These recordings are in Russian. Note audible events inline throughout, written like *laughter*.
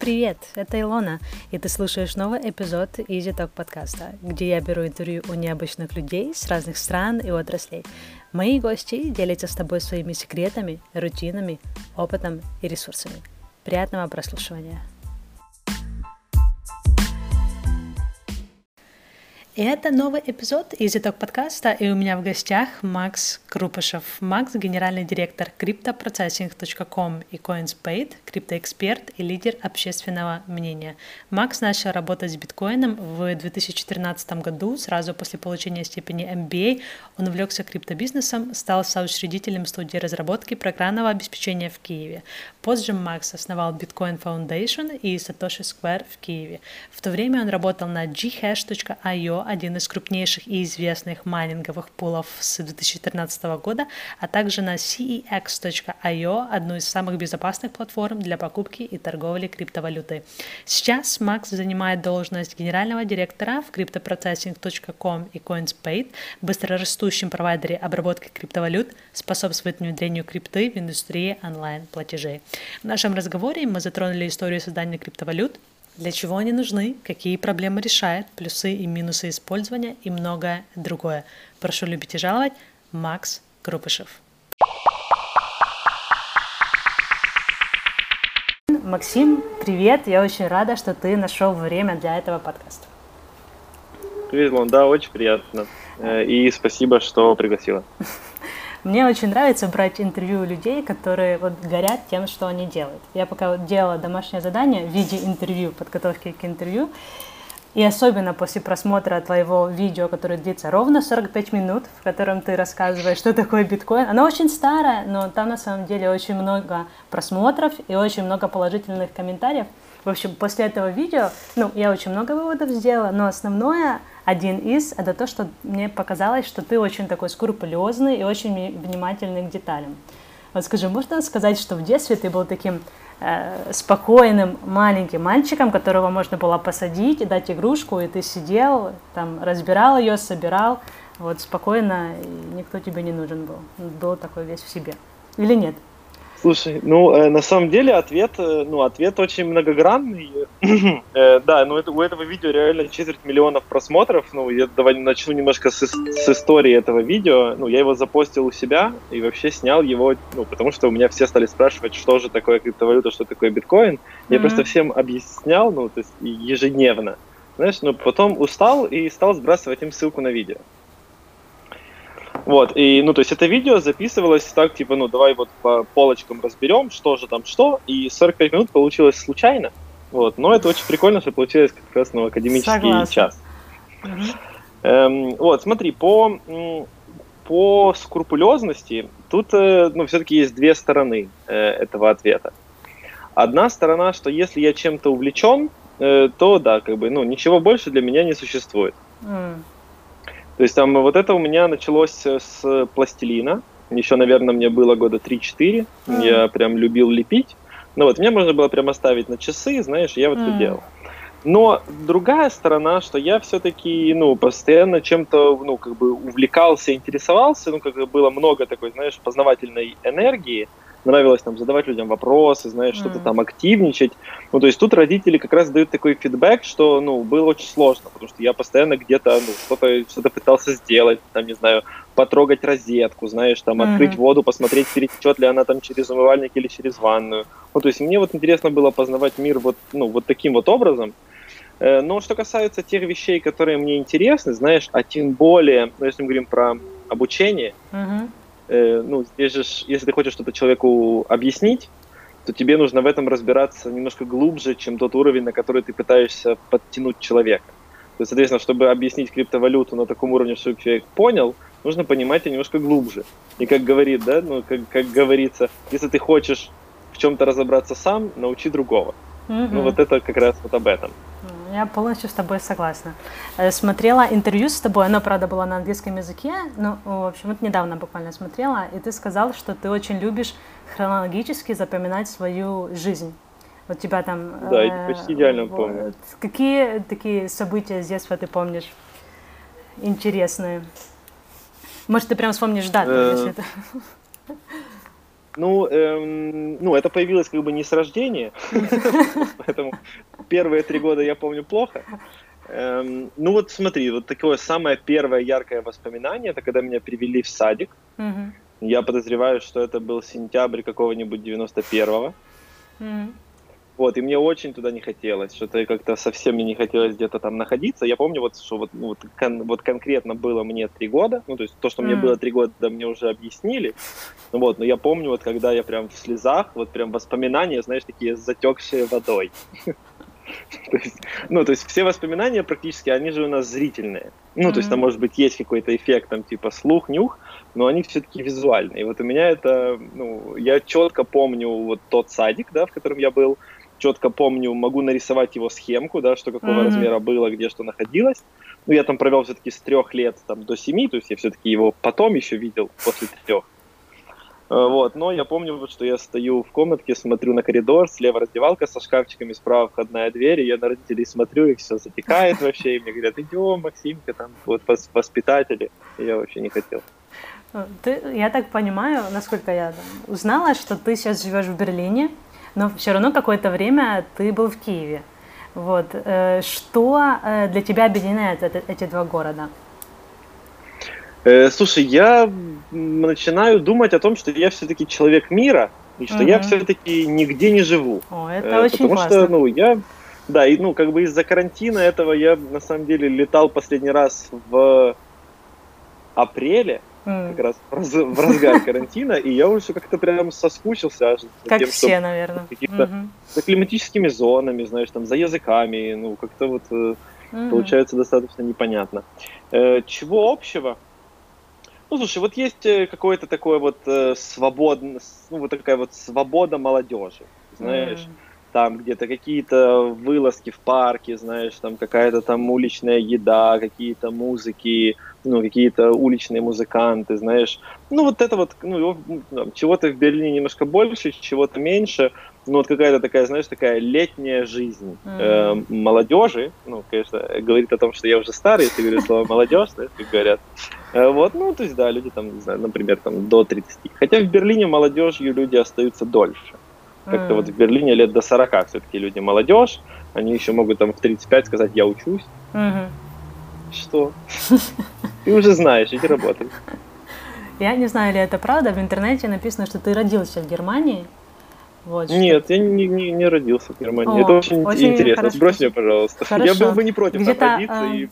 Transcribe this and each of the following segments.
Привет, это Илона, и ты слушаешь новый эпизод Easy Talk подкаста, где я беру интервью у необычных людей с разных стран и отраслей. Мои гости делятся с тобой своими секретами, рутинами, опытом и ресурсами. Приятного прослушивания! Это новый эпизод из итог подкаста, и у меня в гостях Макс Крупышев. Макс — генеральный директор CryptoProcessing.com и CoinsPaid, криптоэксперт и лидер общественного мнения. Макс начал работать с биткоином в 2014 году, сразу после получения степени MBA. Он увлекся криптобизнесом, стал соучредителем студии разработки программного обеспечения в Киеве. Позже Макс основал Bitcoin Foundation и Satoshi Square в Киеве. В то время он работал на ghash.io, один из крупнейших и известных майнинговых пулов с 2014 года, а также на cex.io, одну из самых безопасных платформ для покупки и торговли криптовалютой. Сейчас Макс занимает должность генерального директора в cryptoprocessing.com и CoinsPaid, быстрорастущем провайдере обработки криптовалют, способствует внедрению крипты в индустрии онлайн-платежей. В нашем разговоре мы затронули историю создания криптовалют, для чего они нужны, какие проблемы решают, плюсы и минусы использования и многое другое. Прошу любить и жаловать, Макс Крупышев. Максим, привет! Я очень рада, что ты нашел время для этого подкаста. Привет, Лон, да, очень приятно. Э, и спасибо, что пригласила. *laughs* Мне очень нравится брать интервью у людей, которые вот горят тем, что они делают. Я пока делала домашнее задание в виде интервью, подготовки к интервью, и особенно после просмотра твоего видео, которое длится ровно 45 минут, в котором ты рассказываешь, что такое биткоин. Оно очень старое, но там на самом деле очень много просмотров и очень много положительных комментариев. В общем, после этого видео, ну, я очень много выводов сделала, но основное один из, это то, что мне показалось, что ты очень такой скрупулезный и очень внимательный к деталям. Вот скажи, можно сказать, что в детстве ты был таким э, спокойным маленьким мальчиком, которого можно было посадить и дать игрушку, и ты сидел, там, разбирал ее, собирал, вот спокойно, и никто тебе не нужен был. Был такой весь в себе. Или нет? Слушай, ну, э, на самом деле ответ, э, ну, ответ очень многогранный. *clears throat* э, да, ну, это, у этого видео реально четверть миллионов просмотров. Ну, я давай начну немножко с, с истории этого видео. Ну, я его запостил у себя и вообще снял его, ну, потому что у меня все стали спрашивать, что же такое криптовалюта, что такое биткоин. Я mm-hmm. просто всем объяснял, ну, то есть ежедневно. Знаешь, но потом устал и стал сбрасывать им ссылку на видео. Вот, и, ну, то есть это видео записывалось так, типа, ну, давай вот по полочкам разберем, что же там что, и 45 минут получилось случайно, вот, но это очень прикольно, что получилось как раз, ну, академический Согласна. час. Угу. Эм, вот, смотри, по, по скрупулезности тут, э, ну, все-таки есть две стороны э, этого ответа. Одна сторона, что если я чем-то увлечен, э, то, да, как бы, ну, ничего больше для меня не существует. Mm. То есть там вот это у меня началось э, с пластилина. Еще, наверное, мне было года 3-4. Mm. Я прям любил лепить. Ну вот, мне можно было прям оставить на часы, знаешь, я вот mm. это делал. Но другая сторона, что я все-таки, ну, постоянно чем-то, ну, как бы увлекался, интересовался, ну, как бы было много такой, знаешь, познавательной энергии, нравилось там задавать людям вопросы, знаешь, mm. что-то там активничать. Ну, то есть тут родители как раз дают такой фидбэк, что, ну, было очень сложно, потому что я постоянно где-то, ну, что-то что пытался сделать, там, не знаю, потрогать розетку, знаешь, там, mm-hmm. открыть воду, посмотреть, перетечет ли она там через умывальник или через ванную. Ну, то есть мне вот интересно было познавать мир вот, ну, вот таким вот образом. Э, но что касается тех вещей, которые мне интересны, знаешь, а тем более, ну, если мы говорим про обучение, mm-hmm э, ну, здесь же, если ты хочешь что-то человеку объяснить, то тебе нужно в этом разбираться немножко глубже, чем тот уровень, на который ты пытаешься подтянуть человека. То есть, соответственно, чтобы объяснить криптовалюту на таком уровне, чтобы человек понял, нужно понимать ее немножко глубже. И как говорит, да, ну, как, как говорится, если ты хочешь в чем-то разобраться сам, научи другого. Угу. Ну, вот это как раз вот об этом. Я полностью с тобой согласна. Э, смотрела интервью с тобой, оно, правда, было на английском языке, но, в общем, вот недавно буквально смотрела, и ты сказал, что ты очень любишь хронологически запоминать свою жизнь. Вот тебя там... Да, э, почти идеально вот, помню. Какие такие события с детства ты помнишь интересные? Может, ты прям вспомнишь дату, э... если это... Ну, эм, ну, это появилось как бы не с рождения, *laughs* поэтому первые три года я помню плохо. Эм, ну вот смотри, вот такое самое первое яркое воспоминание, это когда меня привели в садик. Я подозреваю, что это был сентябрь какого-нибудь 91-го. Вот, и мне очень туда не хотелось, что-то как-то совсем мне не хотелось где-то там находиться. Я помню, вот, что вот, ну, вот, кон, вот конкретно было мне три года, ну, то есть то, что mm. мне было три года, мне уже объяснили. Вот, но я помню, вот когда я прям в слезах, вот прям воспоминания, знаешь, такие затекшие водой. *laughs* То есть, ну, то есть все воспоминания практически, они же у нас зрительные. Ну, то есть там, может быть, есть какой-то эффект, там, типа слух, нюх, но они все-таки визуальные. И вот у меня это, ну, я четко помню вот тот садик, да, в котором я был, четко помню, могу нарисовать его схемку, да, что какого mm-hmm. размера было, где что находилось. Ну, я там провел все-таки с трех лет там, до семи, то есть я все-таки его потом еще видел, после трех. Э, вот, но я помню, вот, что я стою в комнатке, смотрю на коридор, слева раздевалка со шкафчиками, справа входная дверь, и я на родителей смотрю, и все затекает вообще, и мне говорят, идем, Максимка, там, вот, воспитатели, и я вообще не хотел. Ты, я так понимаю, насколько я узнала, что ты сейчас живешь в Берлине, но все равно какое-то время ты был в Киеве. Вот. Э, что э, для тебя объединяет это, эти два города? Э, слушай, я начинаю думать о том, что я все-таки человек мира, и что угу. я все-таки нигде не живу. О, это э, очень Потому классно. что, ну, я, да, и, ну, как бы из-за карантина этого я, на самом деле, летал последний раз в апреле, mm. как раз в, разгар карантина, и я уже как-то прям соскучился аж за как тем, все, что наверное. какими-то mm-hmm. за климатическими зонами, знаешь, там, за языками, ну, как-то вот mm-hmm. получается достаточно непонятно. Э, чего общего? Ну, слушай, вот есть э, какое-то такое вот э, свободно, ну, вот такая вот свобода молодежи, знаешь, mm. Там где-то какие-то вылазки в парке, знаешь, там какая-то там уличная еда, какие-то музыки, ну, какие-то уличные музыканты, знаешь. Ну, вот это вот, ну, чего-то в Берлине немножко больше, чего-то меньше, ну, вот какая-то такая, знаешь, такая летняя жизнь mm. э, молодежи, ну, конечно, говорит о том, что я уже старый, если говорю слово молодежь, знаешь, как говорят. Э, вот, ну, то есть, да, люди там, не знаю, например, там до 30. Хотя в Берлине молодежью люди остаются дольше. Как-то mm. вот в Берлине лет до 40 все-таки люди молодежь, они еще могут там в 35 сказать «я учусь». Mm-hmm. Что? *laughs* Ты уже знаешь, иди работай. Я не знаю, ли это правда. В интернете написано, что ты родился в Германии. Вот, Нет, что... я не, не, не родился в Германии. О, это очень, очень интересно. Хорошо. Сбрось меня, пожалуйста. Хорошо. Я был бы не против Где-то, родиться э, и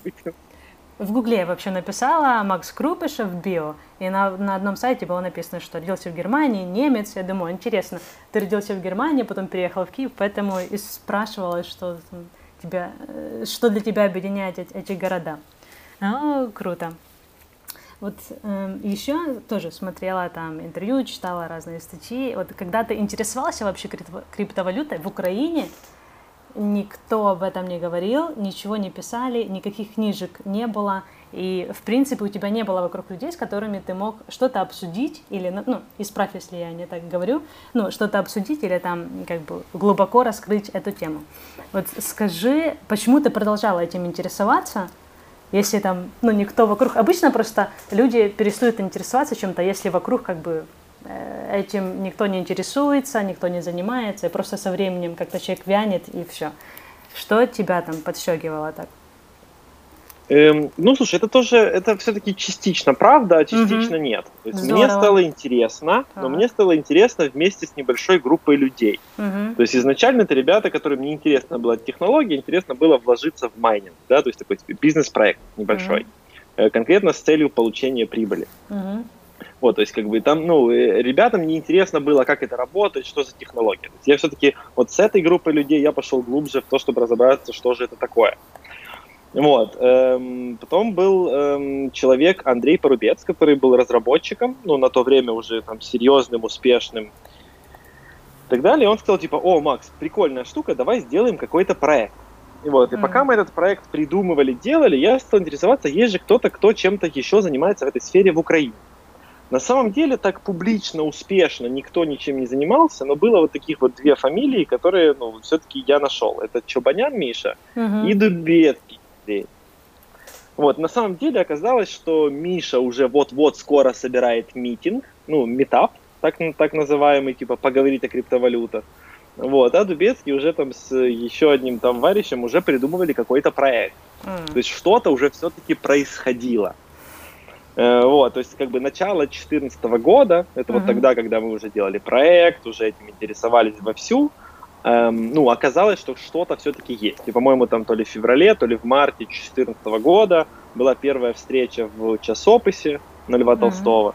В Гугле я вообще написала Макс Крупышев био, и на, на одном сайте было написано, что родился в Германии, немец. Я думаю, интересно, ты родился в Германии, потом переехал в Киев, поэтому и спрашивала, что, тебя, э, что для тебя объединяет эти, города. Ну, круто. Вот э, еще тоже смотрела там интервью, читала разные статьи. Вот когда ты интересовался вообще криптовалютой в Украине, никто об этом не говорил, ничего не писали, никаких книжек не было, и, в принципе, у тебя не было вокруг людей, с которыми ты мог что-то обсудить, или, ну, ну, исправь, если я не так говорю, ну, что-то обсудить или там, как бы, глубоко раскрыть эту тему. Вот скажи, почему ты продолжала этим интересоваться, если там, ну, никто вокруг... Обычно просто люди перестают интересоваться чем-то, если вокруг, как бы, этим никто не интересуется, никто не занимается, и просто со временем как-то человек вянет, и все. Что тебя там подщегивало так? Эм, ну, слушай, это тоже, это все-таки частично правда, а частично угу. нет. То есть мне стало интересно, так. но мне стало интересно вместе с небольшой группой людей. Угу. То есть изначально это ребята, которым не интересно была технология, интересно было вложиться в майнинг, да, то есть такой бизнес-проект небольшой, угу. конкретно с целью получения прибыли. Угу. Вот, то есть, как бы там, ну, ребятам не интересно было, как это работает, что за технология. я все-таки вот с этой группой людей я пошел глубже в то, чтобы разобраться, что же это такое. Вот. Эм, потом был эм, человек Андрей Порубец, который был разработчиком, ну, на то время уже там серьезным, успешным и так далее. И он сказал, типа, о, Макс, прикольная штука, давай сделаем какой-то проект. И вот, и mm пока мы этот проект придумывали, делали, я стал интересоваться, есть же кто-то, кто чем-то еще занимается в этой сфере в Украине. На самом деле так публично, успешно никто ничем не занимался, но было вот таких вот две фамилии, которые, ну, все-таки я нашел. Это Чобанян Миша угу. и Дубецкий Андрей. Вот, на самом деле оказалось, что Миша уже вот-вот скоро собирает митинг, ну, метап, так, так называемый, типа, поговорить о криптовалютах. Вот, а Дубецкий уже там с еще одним там товарищем уже придумывали какой-то проект. Mm. То есть что-то уже все-таки происходило. Э, вот, то есть как бы начало 2014 года, это mm-hmm. вот тогда, когда мы уже делали проект, уже этим интересовались вовсю, эм, ну, оказалось, что что-то все-таки есть. И, по-моему, там то ли в феврале, то ли в марте 2014 года была первая встреча в часописе на Льва mm-hmm. Толстого.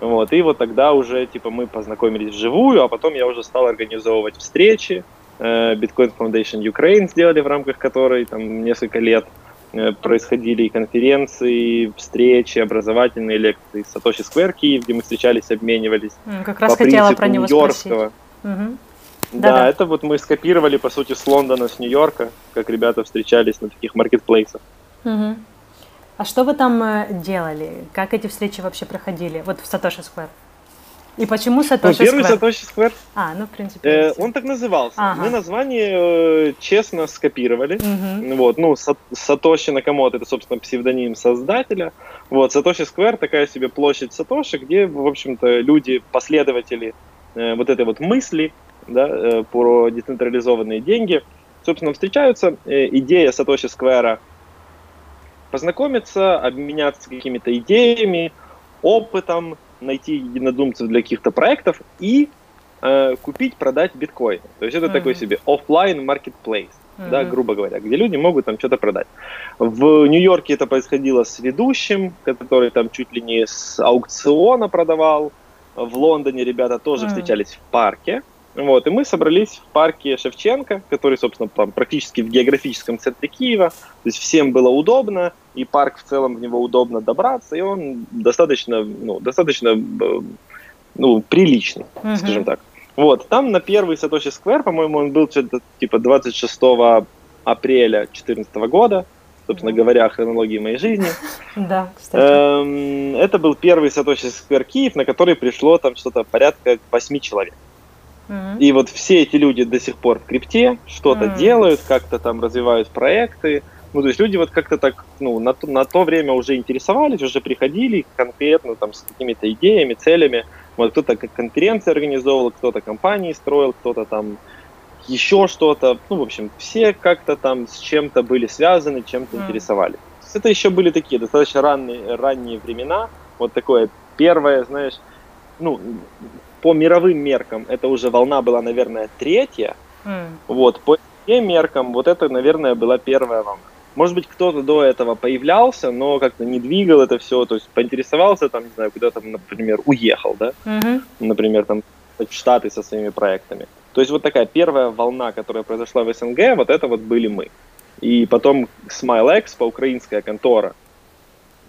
Вот, и вот тогда уже, типа, мы познакомились вживую, а потом я уже стал организовывать встречи. Э, Bitcoin Foundation Ukraine сделали, в рамках которой там несколько лет происходили и конференции, и встречи, образовательные лекции. Сатоши Сквер Киев, где мы встречались, обменивались. Как раз хотела про него спросить. Угу. Да, да, это вот мы скопировали, по сути, с Лондона, с Нью-Йорка, как ребята встречались на таких маркетплейсах. Угу. А что вы там э, делали? Как эти встречи вообще проходили? Вот в Сатоши Сквер. И почему Сатоши ну, первый Сатоши Сквер. А, ну, в принципе. Э, он так назывался. Ага. Мы название э, честно скопировали. Угу. Вот, ну, Сатоши Накамото, это, собственно, псевдоним создателя. Вот, Сатоши Сквер, такая себе площадь Сатоши, где, в общем-то, люди, последователи э, вот этой вот мысли, да, э, про децентрализованные деньги, собственно, встречаются. Э, идея Сатоши Сквера познакомиться, обменяться какими-то идеями, опытом, найти единодумцев для каких-то проектов и э, купить, продать биткоин. То есть это mm-hmm. такой себе офлайн marketplace, mm-hmm. да, грубо говоря, где люди могут там что-то продать. В Нью-Йорке это происходило с ведущим, который там чуть ли не с аукциона продавал. В Лондоне ребята тоже mm-hmm. встречались в парке. Вот, и мы собрались в парке Шевченко, который, собственно, там практически в географическом центре Киева. То есть всем было удобно, и парк в целом в него удобно добраться, и он достаточно, ну, достаточно, э, ну, приличный, uh-huh. скажем так. Вот, там на первый Сатоши Сквер, по-моему, он был что-то типа 26 апреля 2014 года, собственно говоря, о хронологии моей жизни. *laughs* Да, кстати. Эм, это был первый Сатоши Сквер Киев, на который пришло там что-то порядка 8 человек. И вот все эти люди до сих пор в крипте что-то mm делают, как-то там развивают проекты. Ну, то есть люди вот как-то так, ну, на то, на то время уже интересовались, уже приходили конкретно там с какими-то идеями, целями. Вот кто-то конференции организовывал, кто-то компании строил, кто-то там еще что-то. Ну, в общем, все как-то там с чем-то были связаны, чем-то mm. интересовались. Это еще были такие достаточно ранние, ранние времена. Вот такое первое, знаешь, ну, по мировым меркам это уже волна была, наверное, третья. Mm. Вот, по меркам вот это, наверное, была первая волна. Может быть, кто-то до этого появлялся, но как-то не двигал это все, то есть поинтересовался, там, не знаю, куда-то, например, уехал, да, mm-hmm. например, там, в Штаты со своими проектами. То есть вот такая первая волна, которая произошла в СНГ, вот это вот были мы. И потом SmileX, по украинская контора,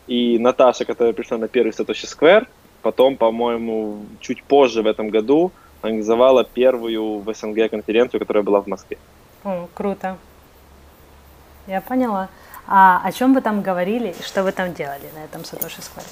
и Наташа, которая пришла на первый Satoshi Square, Потом, по-моему, чуть позже в этом году организовала первую в СНГ конференцию, которая была в Москве. О, круто. Я поняла. А о чем вы там говорили и что вы там делали на этом Сатоши Скваре?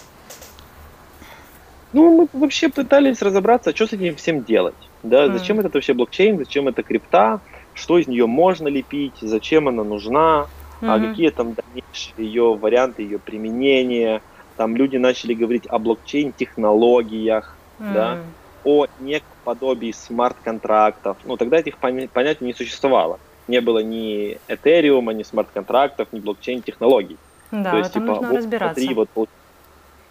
Ну, мы вообще пытались разобраться, что с этим всем делать. Да, mm. зачем это вообще блокчейн, зачем это крипта, что из нее можно лепить, зачем она нужна, mm-hmm. а какие там дальнейшие ее варианты, ее применения, там люди начали говорить о блокчейн-технологиях, mm. да, о неком подобии смарт-контрактов. Ну, тогда этих понятий не существовало. Не было ни Ethereum, ни смарт-контрактов, ни блокчейн-технологий. Да, то есть, типа, нужно вот, разбираться. Смотри, вот,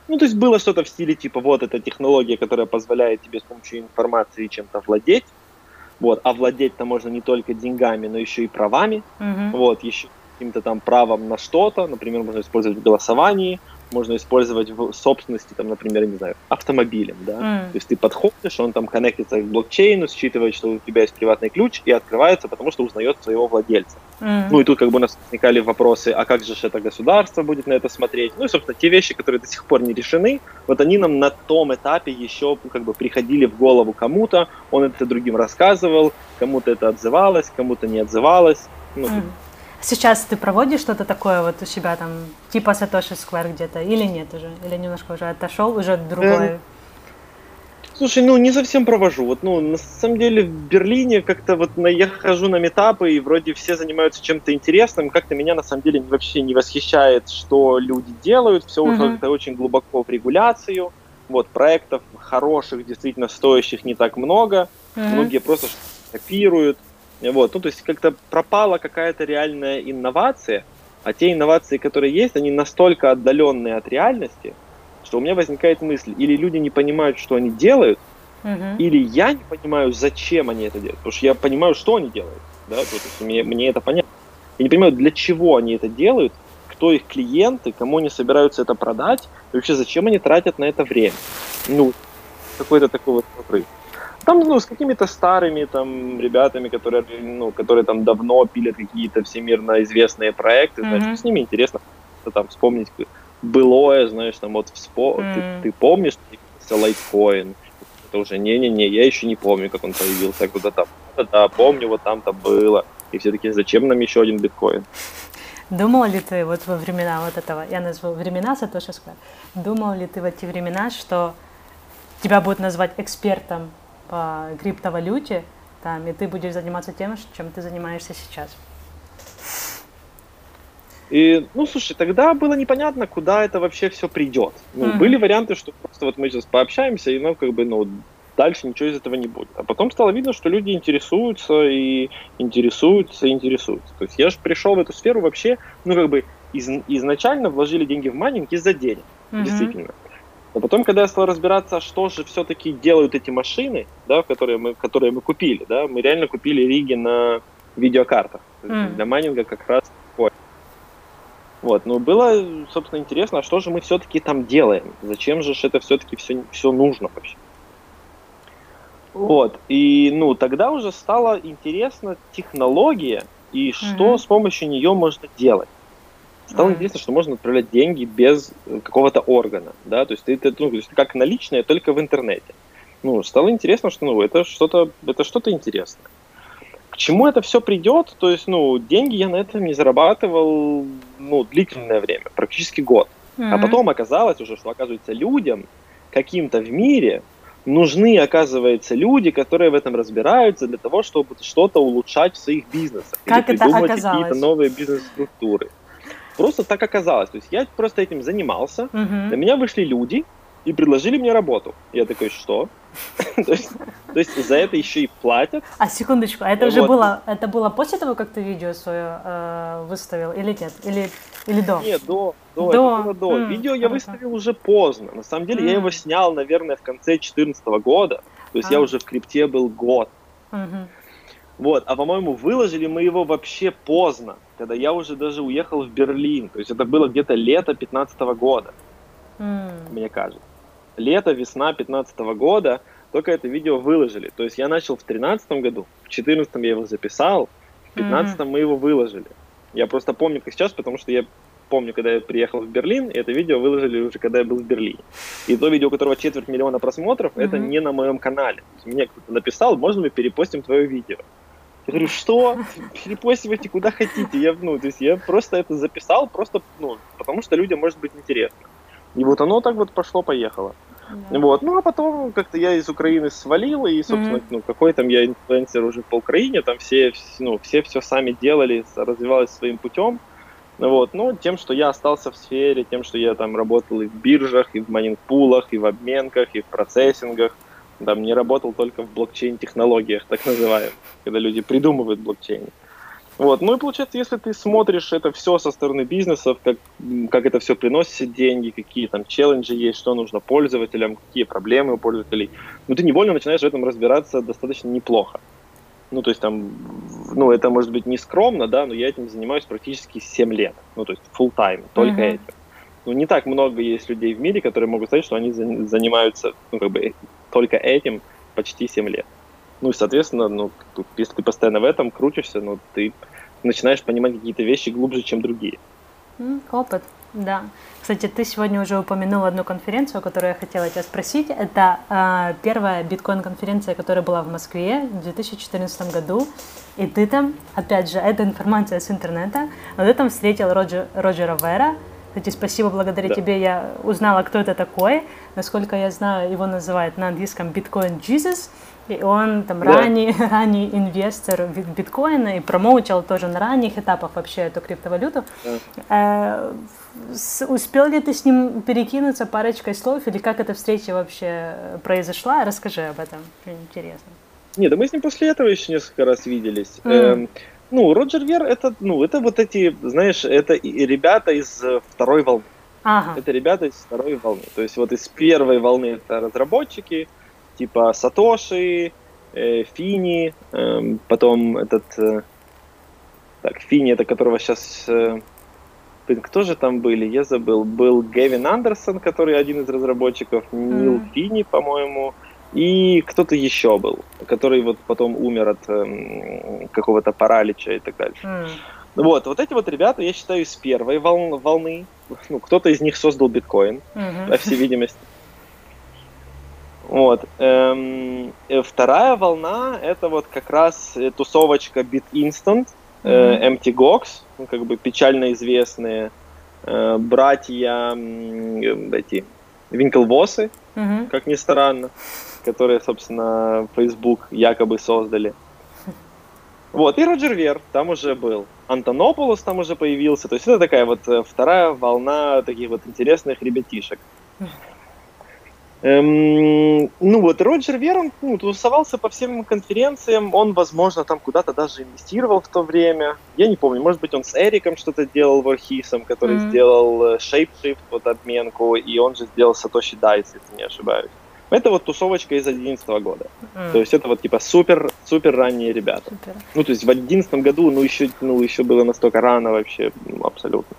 ну, то есть было что-то в стиле, типа, вот эта технология, которая позволяет тебе с помощью информации чем-то владеть. Вот, а владеть-то можно не только деньгами, но еще и правами. Угу. Вот, еще каким-то там правом на что-то, например, можно использовать в голосовании, можно использовать в собственности, там, например, не знаю, автомобилем, да. Mm. То есть ты подходишь, он там коннектится к блокчейну, считывает, что у тебя есть приватный ключ и открывается, потому что узнает своего владельца. Mm. Ну и тут как бы у нас возникали вопросы, а как же это государство будет на это смотреть? Ну и, собственно, те вещи, которые до сих пор не решены, вот они нам на том этапе еще как бы приходили в голову кому-то, он это другим рассказывал, кому-то это отзывалось, кому-то не отзывалось. Ну, mm. Сейчас ты проводишь что-то такое вот у себя там, типа Сатоши Сквер где-то, или нет уже? Или немножко уже отошел, уже другой? Эм, слушай, ну не совсем провожу. Вот, ну, на самом деле в Берлине как-то вот на, я хожу на метапы, и вроде все занимаются чем-то интересным. Как-то меня на самом деле вообще не восхищает, что люди делают. Все uh-huh. ушло как-то очень глубоко в регуляцию. Вот, проектов хороших, действительно стоящих не так много. Mm-hmm. Многие просто копируют. Вот, ну, то есть как-то пропала какая-то реальная инновация, а те инновации, которые есть, они настолько отдаленные от реальности, что у меня возникает мысль, или люди не понимают, что они делают, uh-huh. или я не понимаю, зачем они это делают. Потому что я понимаю, что они делают. Да? То есть мне, мне это понятно. Я не понимаю, для чего они это делают, кто их клиенты, кому они собираются это продать, и вообще зачем они тратят на это время. Ну, какой-то такой вот вопрос. Там, ну, с какими-то старыми там ребятами, которые, ну, которые там давно пилят какие-то всемирно известные проекты, mm-hmm. знаешь, с ними интересно там вспомнить былое, знаешь, там вот вспо... mm-hmm. ты, ты помнишь Litecoin? Это уже не-не-не, я еще не помню, как он появился куда там. Да, помню, вот там-то было. И все таки зачем нам еще один биткоин? Думал ли ты вот во времена вот этого, я назвал времена Сатоши Сквер, думал ли ты в эти времена, что тебя будут назвать экспертом по криптовалюте, там, и ты будешь заниматься тем, чем ты занимаешься сейчас. И, ну, слушай, тогда было непонятно, куда это вообще все придет. Ну, mm-hmm. были варианты, что просто вот мы сейчас пообщаемся, и, ну, как бы, ну, дальше ничего из этого не будет. А потом стало видно, что люди интересуются и интересуются и интересуются. То есть я же пришел в эту сферу вообще, ну, как бы, из, изначально вложили деньги в майнинг из-за денег, mm-hmm. действительно. Но потом, когда я стал разбираться, что же все-таки делают эти машины, да, которые мы, которые мы купили, да, мы реально купили риги на видеокартах. Mm. Для майнинга как раз такое. Вот, но было, собственно, интересно, а что же мы все-таки там делаем? Зачем же это все-таки все, все нужно вообще? Вот, и, ну, тогда уже стало интересно технология и что mm-hmm. с помощью нее можно делать стало интересно, что можно отправлять деньги без э, какого-то органа, да, то есть это, ну, то есть как наличные, только в интернете. Ну, стало интересно, что, ну, это что-то, это что-то интересное. К чему это все придет? То есть, ну, деньги я на этом не зарабатывал, ну, длительное время, практически год. Mm-hmm. А потом оказалось уже, что, оказывается, людям каким-то в мире нужны, оказывается, люди, которые в этом разбираются для того, чтобы что-то улучшать в своих бизнесах. Как или это оказалось? какие-то новые бизнес-структуры. Просто так оказалось. То есть я просто этим занимался, угу. на меня вышли люди и предложили мне работу. Я такой, что? *laughs* то, есть, то есть за это еще и платят. А секундочку, а это уже было, это было после того, как ты видео свое э, выставил, или нет? Или, или до? Нет, до. До, до. Это было до. Mm, видео я выставил уже поздно. На самом деле mm. я его снял, наверное, в конце 2014 года. То есть а. я уже в крипте был год. Mm-hmm. Вот, а по-моему, выложили мы его вообще поздно, когда я уже даже уехал в Берлин. То есть это было где-то лето 15 года, mm. мне кажется. Лето, весна 15 года, только это видео выложили. То есть я начал в 13 году, в 14 я его записал, в 15 mm. мы его выложили. Я просто помню как сейчас, потому что я помню, когда я приехал в Берлин, и это видео выложили уже, когда я был в Берлине. И то видео, у которого четверть миллиона просмотров, mm-hmm. это не на моем канале. Мне кто-то написал, можно мы перепостим твое видео? Я говорю, что? Перепостивайте куда хотите. Я, ну, то есть я просто это записал, просто, ну, потому что людям может быть интересно. И вот оно так вот пошло-поехало. Да. Вот. Ну, а потом как-то я из Украины свалил, и, собственно, mm-hmm. ну, какой там я инфлюенсер уже по Украине, там все, ну, все все сами делали, развивалось своим путем. Вот. Ну, тем, что я остался в сфере, тем, что я там работал и в биржах, и в майнинг-пулах, и в обменках, и в процессингах, там не работал только в блокчейн-технологиях, так называемых, когда люди придумывают блокчейн. Вот. Ну и получается, если ты смотришь это все со стороны бизнесов, как, как это все приносит деньги, какие там челленджи есть, что нужно пользователям, какие проблемы у пользователей, ну ты невольно начинаешь в этом разбираться достаточно неплохо. Ну, то есть там, ну, это может быть не скромно, да, но я этим занимаюсь практически 7 лет. Ну, то есть full time, только mm-hmm. этим. Ну, не так много есть людей в мире, которые могут сказать, что они занимаются, ну, как бы, только этим почти 7 лет. Ну и, соответственно, ну, если ты постоянно в этом крутишься, ну, ты начинаешь понимать какие-то вещи глубже, чем другие. Опыт, да. Кстати, ты сегодня уже упомянул одну конференцию, которую я хотела тебя спросить. Это э, первая биткоин-конференция, которая была в Москве в 2014 году. И ты там, опять же, это информация с интернета, но ты там встретил Роджер, Роджера Вера, Кстати, спасибо, благодаря да. тебе я узнала, кто это такой. Насколько я знаю, его называют на английском Bitcoin Jesus. И он там да. ранний, *laughs* ранний инвестор в биткоина и промоучил тоже на ранних этапах вообще эту криптовалюту. Да. Э, успел ли ты с ним перекинуться парочкой слов или как эта встреча вообще произошла? Расскажи об этом, интересно. Нет, да мы с ним после этого еще несколько раз виделись. Mm. Эм, ну, Роджер Вер это, ну, это вот эти, знаешь, это ребята из э, второй волны. Ага. Это ребята из второй волны. То есть вот из первой волны это разработчики, типа Сатоши, э, Фини, э, потом этот... Э, так, Фини, это которого сейчас... Э, кто же там были? Я забыл. Был Гевин Андерсон, который один из разработчиков, Нил mm. Фини, по-моему, и кто-то еще был, который вот потом умер от э, какого-то паралича и так дальше. Mm. Вот, вот эти вот ребята, я считаю, с первой волны, волны ну, кто-то из них создал биткоин, mm-hmm. по всей видимости. Вот. Эм, э, вторая волна это вот как раз э, тусовочка BitInstant, э, MTGOX, ну, как бы печально известные э, братья э, эти Винклвосы, mm-hmm. как ни странно, которые, собственно, Facebook якобы создали. Вот, и Роджер Вер там уже был. Антонополос там уже появился. То есть это такая вот э, вторая волна таких вот интересных ребятишек. Эм, ну вот, Роджер Верон ну, тусовался по всем конференциям, он, возможно, там куда-то даже инвестировал в то время. Я не помню, может быть, он с Эриком что-то делал, Вархисом, который mm-hmm. сделал э, ShapeShift, вот обменку, и он же сделал Satoshi Dice, если не ошибаюсь. Это вот тусовочка из 2011 года. Mm. То есть это вот типа супер, супер ранние ребята. Супер. Ну, то есть в 2011 году, ну, еще, ну, еще было настолько рано вообще, ну, абсолютно.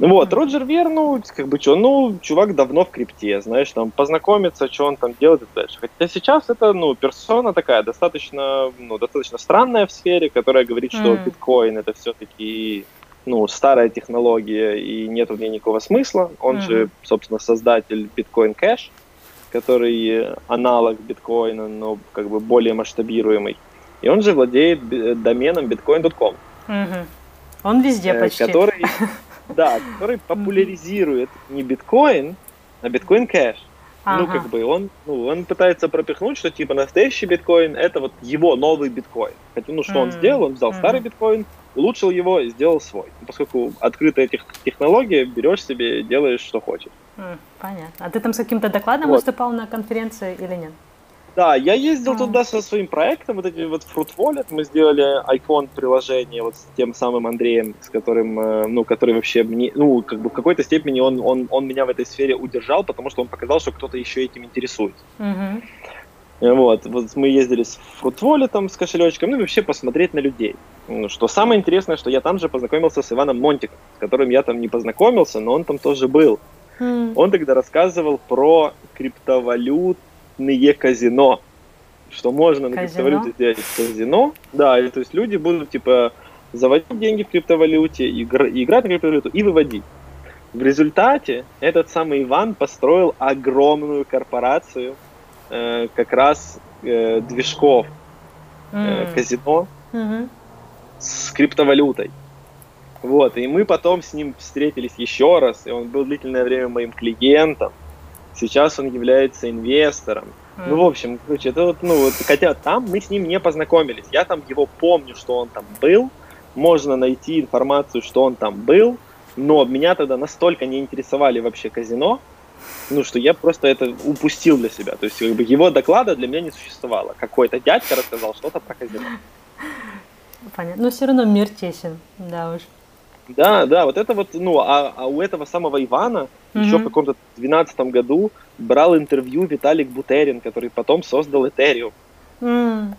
Вот, Роджер Вер, ну, как бы что, ну, чувак давно в крипте, знаешь, там, познакомиться, что он там делает и дальше. Хотя сейчас это, ну, персона такая достаточно, ну, достаточно странная в сфере, которая говорит, что mm. биткоин это все-таки, ну, старая технология и нет в ней никакого смысла. Он mm. же, собственно, создатель биткоин кэш, который аналог биткоина, но как бы более масштабируемый. И он же владеет доменом bitcoin.com. Mm-hmm. Он везде э, почти. Который *laughs* Да, который популяризирует не биткоин, а биткоин кэш. Ну, ага. Ну, как бы он, ну, он пытается пропихнуть, что типа настоящий биткоин это вот его новый биткоин. Хотя, ну, что mm-hmm. он сделал? Он взял mm-hmm. старый биткоин, улучшил его и сделал свой. Ну, поскольку открытая тех- технология, берешь себе, делаешь, что хочешь. Mm, понятно. А ты там с каким-то докладом вот. выступал на конференции или нет? Да, я ездил mm. туда со своим проектом, вот эти вот Fruit Wallet, мы сделали iPhone приложение вот с тем самым Андреем, с которым, э, ну, который вообще мне, ну, как бы в какой-то степени он, он, он меня в этой сфере удержал, потому что он показал, что кто-то еще этим интересуется. Mm-hmm. Вот, вот мы ездили с Wallet, с кошелечком, ну и вообще посмотреть на людей. Что самое интересное, что я там же познакомился с Иваном Монтиком, с которым я там не познакомился, но он там тоже был. Mm. Он тогда рассказывал про криптовалют, криптовалютные казино. Что можно на криптовалюте сделать казино. Да, и, то есть люди будут типа заводить деньги в криптовалюте, игр, играть на криптовалюту и выводить. В результате этот самый Иван построил огромную корпорацию э, как раз э, движков э, mm. казино mm-hmm. с криптовалютой. Вот, и мы потом с ним встретились еще раз, и он был длительное время моим клиентом. Сейчас он является инвестором. Mm. Ну, в общем, короче, это вот, ну, вот, хотя там мы с ним не познакомились. Я там его помню, что он там был. Можно найти информацию, что он там был. Но меня тогда настолько не интересовали вообще казино, ну, что я просто это упустил для себя. То есть, как бы, его доклада для меня не существовало. Какой-то дядька рассказал что-то про казино. Понятно. Но все равно мир тесен, да уж. Да, да, вот это вот, ну, а, а у этого самого Ивана mm-hmm. еще в каком-то 12 году брал интервью Виталик Бутерин, который потом создал Ethereum. Mm.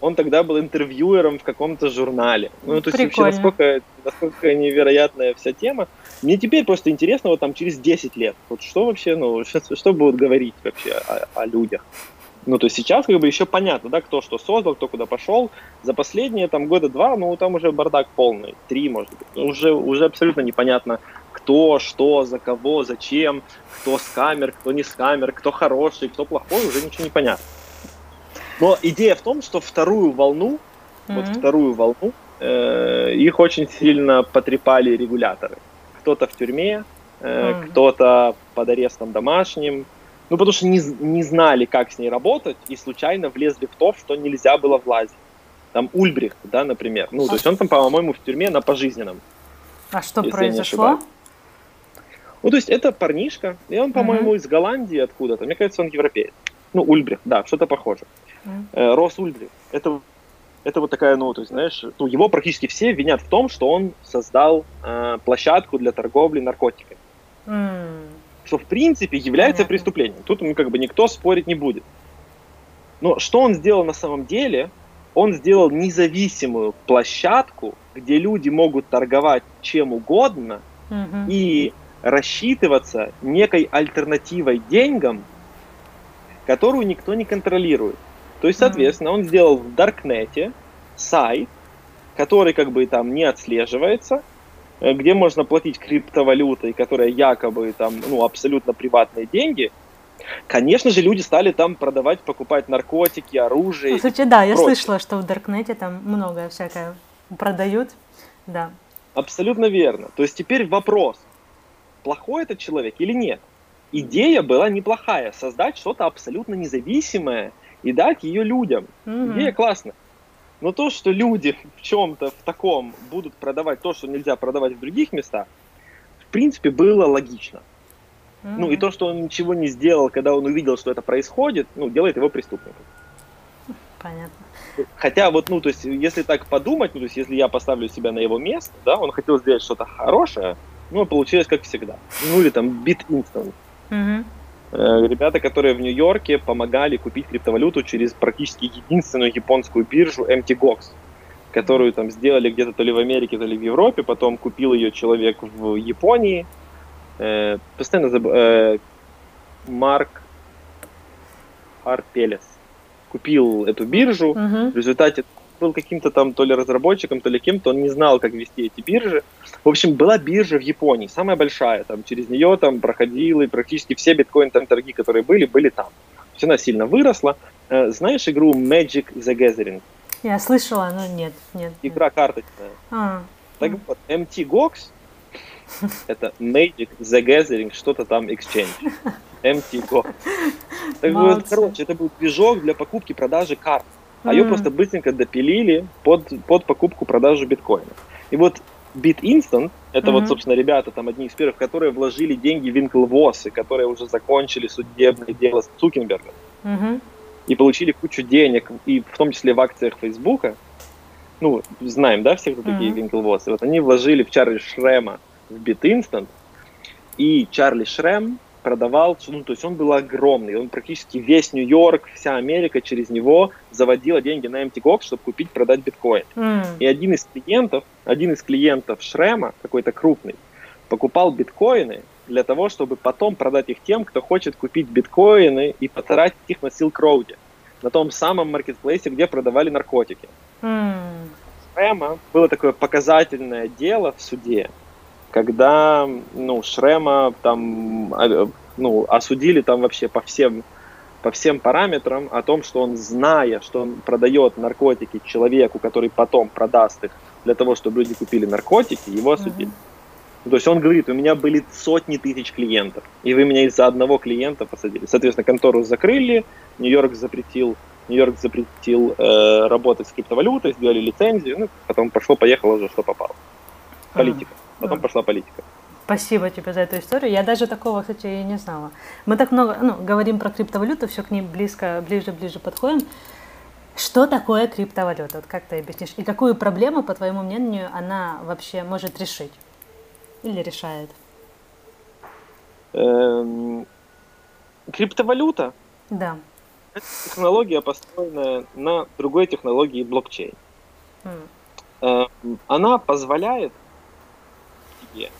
Он тогда был интервьюером в каком-то журнале. Ну, то есть вообще насколько, насколько невероятная вся тема. Мне теперь просто интересно, вот там через 10 лет, вот что вообще, ну, *laughs* что, что будут говорить вообще о, о людях. Ну, то есть сейчас как бы еще понятно, да, кто что создал, кто куда пошел. За последние там года два, ну, там уже бардак полный, три, может быть. Уже, уже абсолютно непонятно, кто, что, за кого, зачем, кто с камер, кто не с камер, кто хороший, кто плохой, уже ничего не понятно. Но идея в том, что вторую волну, mm-hmm. вот вторую волну, э, их очень сильно потрепали регуляторы. кто-то в тюрьме, mm. кто-то под арестом домашним. Ну, потому что не, не знали, как с ней работать, и случайно влезли в то, что нельзя было влазить. Там Ульбрихт, да, например. Ну, то есть он там, по-моему, в тюрьме на пожизненном. А что произошло? Ну, то есть это парнишка, и он, по-моему, mm-hmm. из Голландии откуда-то. Мне кажется, он европеец. Ну, Ульбрихт, да, что-то похоже. Mm-hmm. Рос Ульбрихт. Это, это вот такая, ну, то есть, знаешь, ну, его практически все винят в том, что он создал э, площадку для торговли наркотиками. Mm-hmm. Что, в принципе, является Понятно. преступлением. Тут ну, как бы никто спорить не будет. Но что он сделал на самом деле? Он сделал независимую площадку, где люди могут торговать чем угодно, mm-hmm. и рассчитываться некой альтернативой деньгам, которую никто не контролирует. То есть, соответственно, он сделал в Даркнете сайт, который как бы там не отслеживается, где можно платить криптовалютой, которая якобы там, ну, абсолютно приватные деньги. Конечно же, люди стали там продавать, покупать наркотики, оружие. Кстати, да, я прочее. слышала, что в Даркнете там многое всякое продают, да. Абсолютно верно. То есть теперь вопрос, плохой этот человек или нет. Идея была неплохая, создать что-то абсолютно независимое и дать ее людям. Mm-hmm. Идея классная. Но то, что люди в чем-то в таком будут продавать то, что нельзя продавать в других местах, в принципе, было логично. Mm-hmm. Ну и то, что он ничего не сделал, когда он увидел, что это происходит, ну, делает его преступником. Понятно. Хотя вот, ну, то есть, если так подумать, ну, то есть, если я поставлю себя на его место, да, он хотел сделать что-то хорошее, ну, получилось как всегда. Ну, или там Bit Instant. Угу. Ребята, которые в Нью-Йорке помогали купить криптовалюту через практически единственную японскую биржу MTGOX, которую там сделали где-то то ли в Америке, то ли в Европе, потом купил ее человек в Японии. Э, постоянно заб... э, Марк Арпелес купил эту биржу. Uh-huh. В результате был каким-то там то ли разработчиком, то ли кем-то, он не знал, как вести эти биржи. В общем, была биржа в Японии, самая большая, там через нее там проходили практически все биткоин-торги, которые были, были там. То есть она сильно выросла. Э, знаешь игру Magic the Gathering? Я слышала, но нет, нет. Игра нет. карточная. А. Так вот, MT Gox это Magic the Gathering, что-то там Exchange. MT Gox. Так вот, короче, это был движок для покупки продажи карт а mm-hmm. ее просто быстренько допилили под, под покупку-продажу биткоина. И вот BitInstant, это mm-hmm. вот, собственно, ребята, там одни из первых, которые вложили деньги в Winklevoss, которые уже закончили судебное дело с Цукенбергом. Mm-hmm. И получили кучу денег, и в том числе в акциях Фейсбука. Ну, знаем, да, все, кто mm-hmm. такие Winklevoss. Вот они вложили в Чарли Шрема в BitInstant, и Чарли Шрем продавал, ну, то есть он был огромный, он практически весь Нью-Йорк, вся Америка через него заводила деньги на MTGOX, чтобы купить, продать биткоин. Mm. И один из клиентов, один из клиентов Шрема, какой-то крупный, покупал биткоины для того, чтобы потом продать их тем, кто хочет купить биткоины и потратить их на Silk Road, на том самом маркетплейсе, где продавали наркотики. Mm. Шрема было такое показательное дело в суде, когда ну, Шрема там а, ну, осудили там вообще по всем, по всем параметрам о том, что он, зная, что он продает наркотики человеку, который потом продаст их для того, чтобы люди купили наркотики, его осудили. Mm-hmm. То есть он говорит, у меня были сотни тысяч клиентов, и вы меня из-за одного клиента посадили. Соответственно, контору закрыли, Нью-Йорк запретил Нью-Йорк запретил э, работать с криптовалютой, сделали лицензию, ну, потом пошло-поехало уже, что попало. Политика. Потом пошла политика. Спасибо тебе за эту историю. Я даже такого, кстати, и не знала. Мы так много ну, говорим про криптовалюту, все к ней близко, ближе, ближе подходим. Что такое криптовалюта? Вот как ты объяснишь? И какую проблему, по твоему мнению, она вообще может решить? Или решает? Эм, криптовалюта? Да. Это технология, построенная на другой технологии блокчейн. Mm. Она позволяет тебе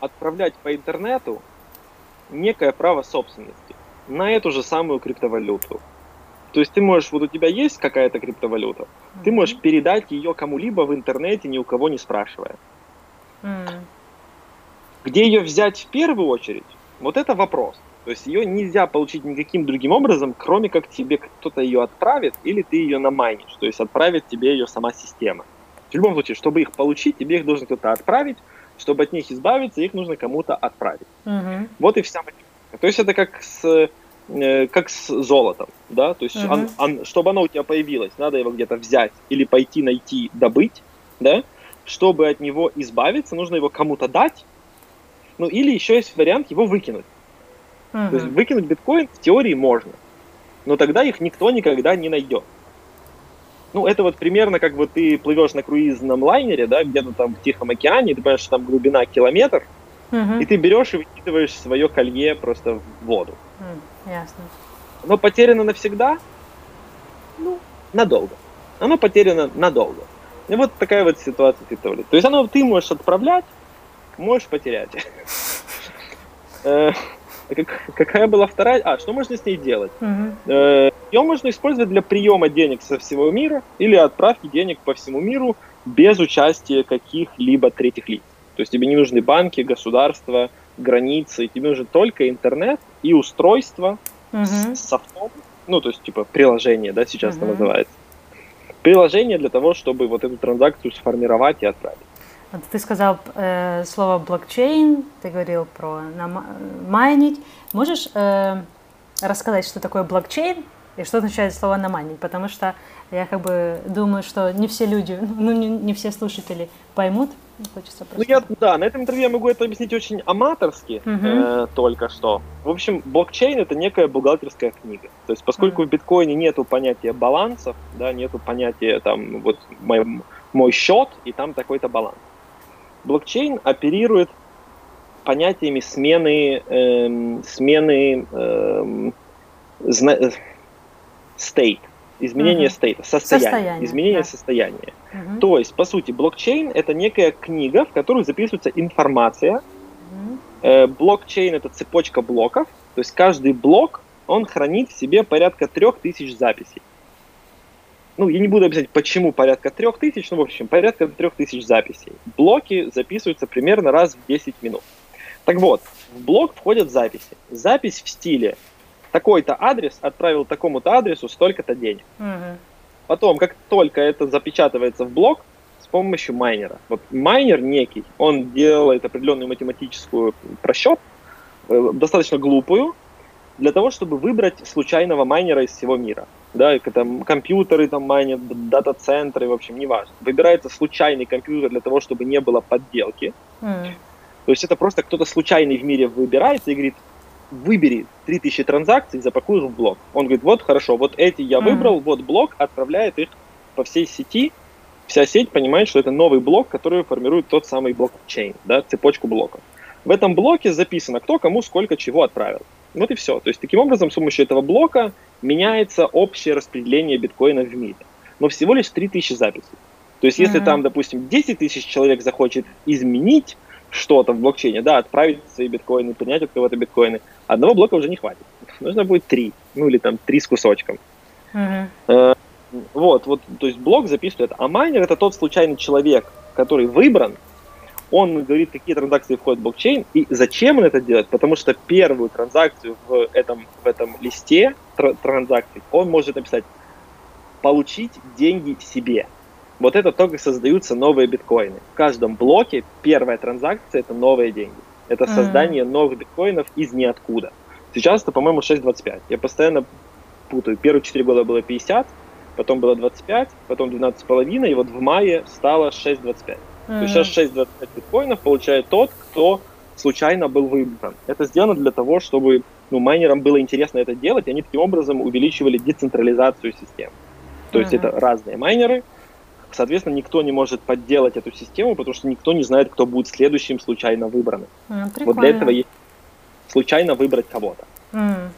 отправлять по интернету некое право собственности на эту же самую криптовалюту. То есть ты можешь, вот у тебя есть какая-то криптовалюта, mm-hmm. ты можешь передать ее кому-либо в интернете, ни у кого не спрашивая. Mm. Где ее взять в первую очередь, вот это вопрос. То есть ее нельзя получить никаким другим образом, кроме как тебе кто-то ее отправит, или ты ее намайнишь, то есть отправит тебе ее сама система. В любом случае, чтобы их получить, тебе их должен кто-то отправить, Чтобы от них избавиться, их нужно кому-то отправить. Угу. Вот и вся математика. То есть это как с, э, как с золотом, да, то есть угу. он, он, чтобы оно у тебя появилось, надо его где-то взять или пойти найти, добыть, да, чтобы от него избавиться, нужно его кому-то дать, ну или еще есть вариант его выкинуть. Угу. То есть выкинуть биткоин в теории можно, но тогда их никто никогда не найдет. Ну, это вот примерно как вот ты плывешь на круизном лайнере, да, где-то там в Тихом океане, ты понимаешь, что там глубина километр, угу. и ты берешь и выкидываешь свое колье просто в воду. Ясно. Оно потеряно навсегда? Ну, надолго. Оно потеряно надолго. И вот такая вот ситуация криптовалют. То есть оно ты можешь отправлять, можешь потерять. *laughs* Э, какая была вторая? А, что можно с ней делать? Э, Ее можно использовать для приема денег со всего мира или отправки денег по всему миру без участия каких-либо третьих лиц. То есть тебе не нужны банки, государства, границы, тебе нужен только интернет и устройство с софтом, ну, то есть, типа, приложение, да, сейчас это называется. Приложение для того, чтобы вот эту транзакцию сформировать и отправить. Ты сказал э, слово блокчейн, ты говорил про майнить. Можешь э, рассказать, что такое блокчейн и что означает слово намайнить? Потому что я как бы думаю, что не все люди, *laughs* ну не, не все слушатели поймут. Хочется просто... Ну я, да, на этом интервью я могу это объяснить очень аматорски угу. э, только что. В общем, блокчейн это некая бухгалтерская книга. То есть поскольку угу. в биткоине нету понятия балансов, да, нету понятия там вот мой, мой счет и там такой-то баланс блокчейн оперирует понятиями смены, эм, смены эм, зна- state, изменения uh-huh. стейта, состояния, состояние, изменения да. состояния. Uh-huh. То есть, по сути, блокчейн это некая книга, в которую записывается информация. Uh-huh. Э, блокчейн это цепочка блоков, то есть каждый блок он хранит в себе порядка трех тысяч записей ну, я не буду объяснять, почему порядка трех тысяч, ну, в общем, порядка трех тысяч записей. Блоки записываются примерно раз в 10 минут. Так вот, в блок входят записи. Запись в стиле такой-то адрес отправил такому-то адресу столько-то денег. Угу. Потом, как только это запечатывается в блок, с помощью майнера. Вот майнер некий, он делает определенную математическую просчет, э, достаточно глупую, для того, чтобы выбрать случайного майнера из всего мира да, там компьютеры там майнят, дата-центры, в общем, неважно. Выбирается случайный компьютер для того, чтобы не было подделки. Mm. То есть это просто кто-то случайный в мире выбирается и говорит, выбери 3000 транзакций, запакуй их в блок. Он говорит, вот хорошо, вот эти я выбрал, mm. вот блок, отправляет их по всей сети. Вся сеть понимает, что это новый блок, который формирует тот самый блокчейн, да, цепочку блоков. В этом блоке записано, кто кому сколько чего отправил. Вот и все. То есть таким образом с помощью этого блока меняется общее распределение биткоина в мире. Но всего лишь 3000 записей. То есть если mm-hmm. там, допустим, 10 тысяч человек захочет изменить что-то в блокчейне, да, отправить свои биткоины, принять от кого-то биткоины, одного блока уже не хватит. Нужно будет три, ну или там три с кусочком. Mm-hmm. вот, вот, то есть блок записывает, а майнер это тот случайный человек, который выбран, он говорит, какие транзакции входят в блокчейн и зачем он это делает, потому что первую транзакцию в этом, в этом листе транзакций он может написать «получить деньги себе». Вот это только создаются новые биткоины. В каждом блоке первая транзакция – это новые деньги. Это создание mm-hmm. новых биткоинов из ниоткуда. Сейчас это, по-моему, 6.25. Я постоянно путаю. Первые 4 года было 50, потом было 25, потом 12,5, и вот в мае стало 6.25. Mm-hmm. То есть сейчас 6,25 биткоинов получает тот, кто случайно был выбран. Это сделано для того, чтобы ну, майнерам было интересно это делать, и они таким образом увеличивали децентрализацию систем. То mm-hmm. есть это разные майнеры, соответственно, никто не может подделать эту систему, потому что никто не знает, кто будет следующим случайно выбранным. Mm, вот для этого есть случайно выбрать кого-то. Mm.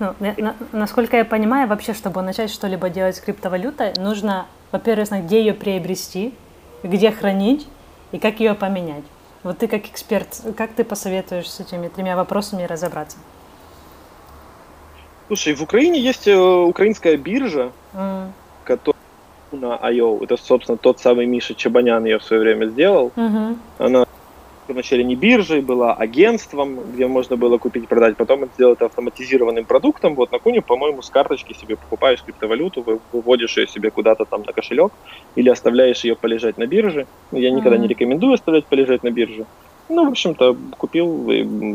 Ну, на, насколько я понимаю, вообще, чтобы начать что-либо делать с криптовалютой, нужно, во-первых, знать, где ее приобрести, где хранить и как ее поменять. Вот ты как эксперт, как ты посоветуешь с этими тремя вопросами разобраться? Слушай, в Украине есть э, украинская биржа, mm. которая на IO. Это, собственно, тот самый Миша Чабанян ее в свое время сделал. Mm-hmm. Она вначале не биржей, была агентством, где можно было купить, продать, потом это сделать автоматизированным продуктом. Вот на Куне, по-моему, с карточки себе покупаешь криптовалюту, выводишь ее себе куда-то там на кошелек или оставляешь ее полежать на бирже. Я никогда mm-hmm. не рекомендую оставлять полежать на бирже. Ну, в общем-то, купил,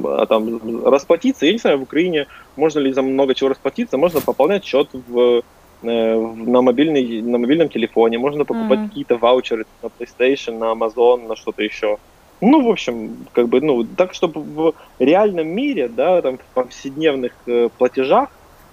а там расплатиться. Я не знаю, в Украине можно ли за много чего расплатиться, можно пополнять счет в э, на, мобильный, на мобильном телефоне, можно покупать mm-hmm. какие-то ваучеры на PlayStation, на Amazon, на что-то еще. Ну, в общем, как бы, ну, так, чтобы в реальном мире, да, там, в повседневных э, платежах,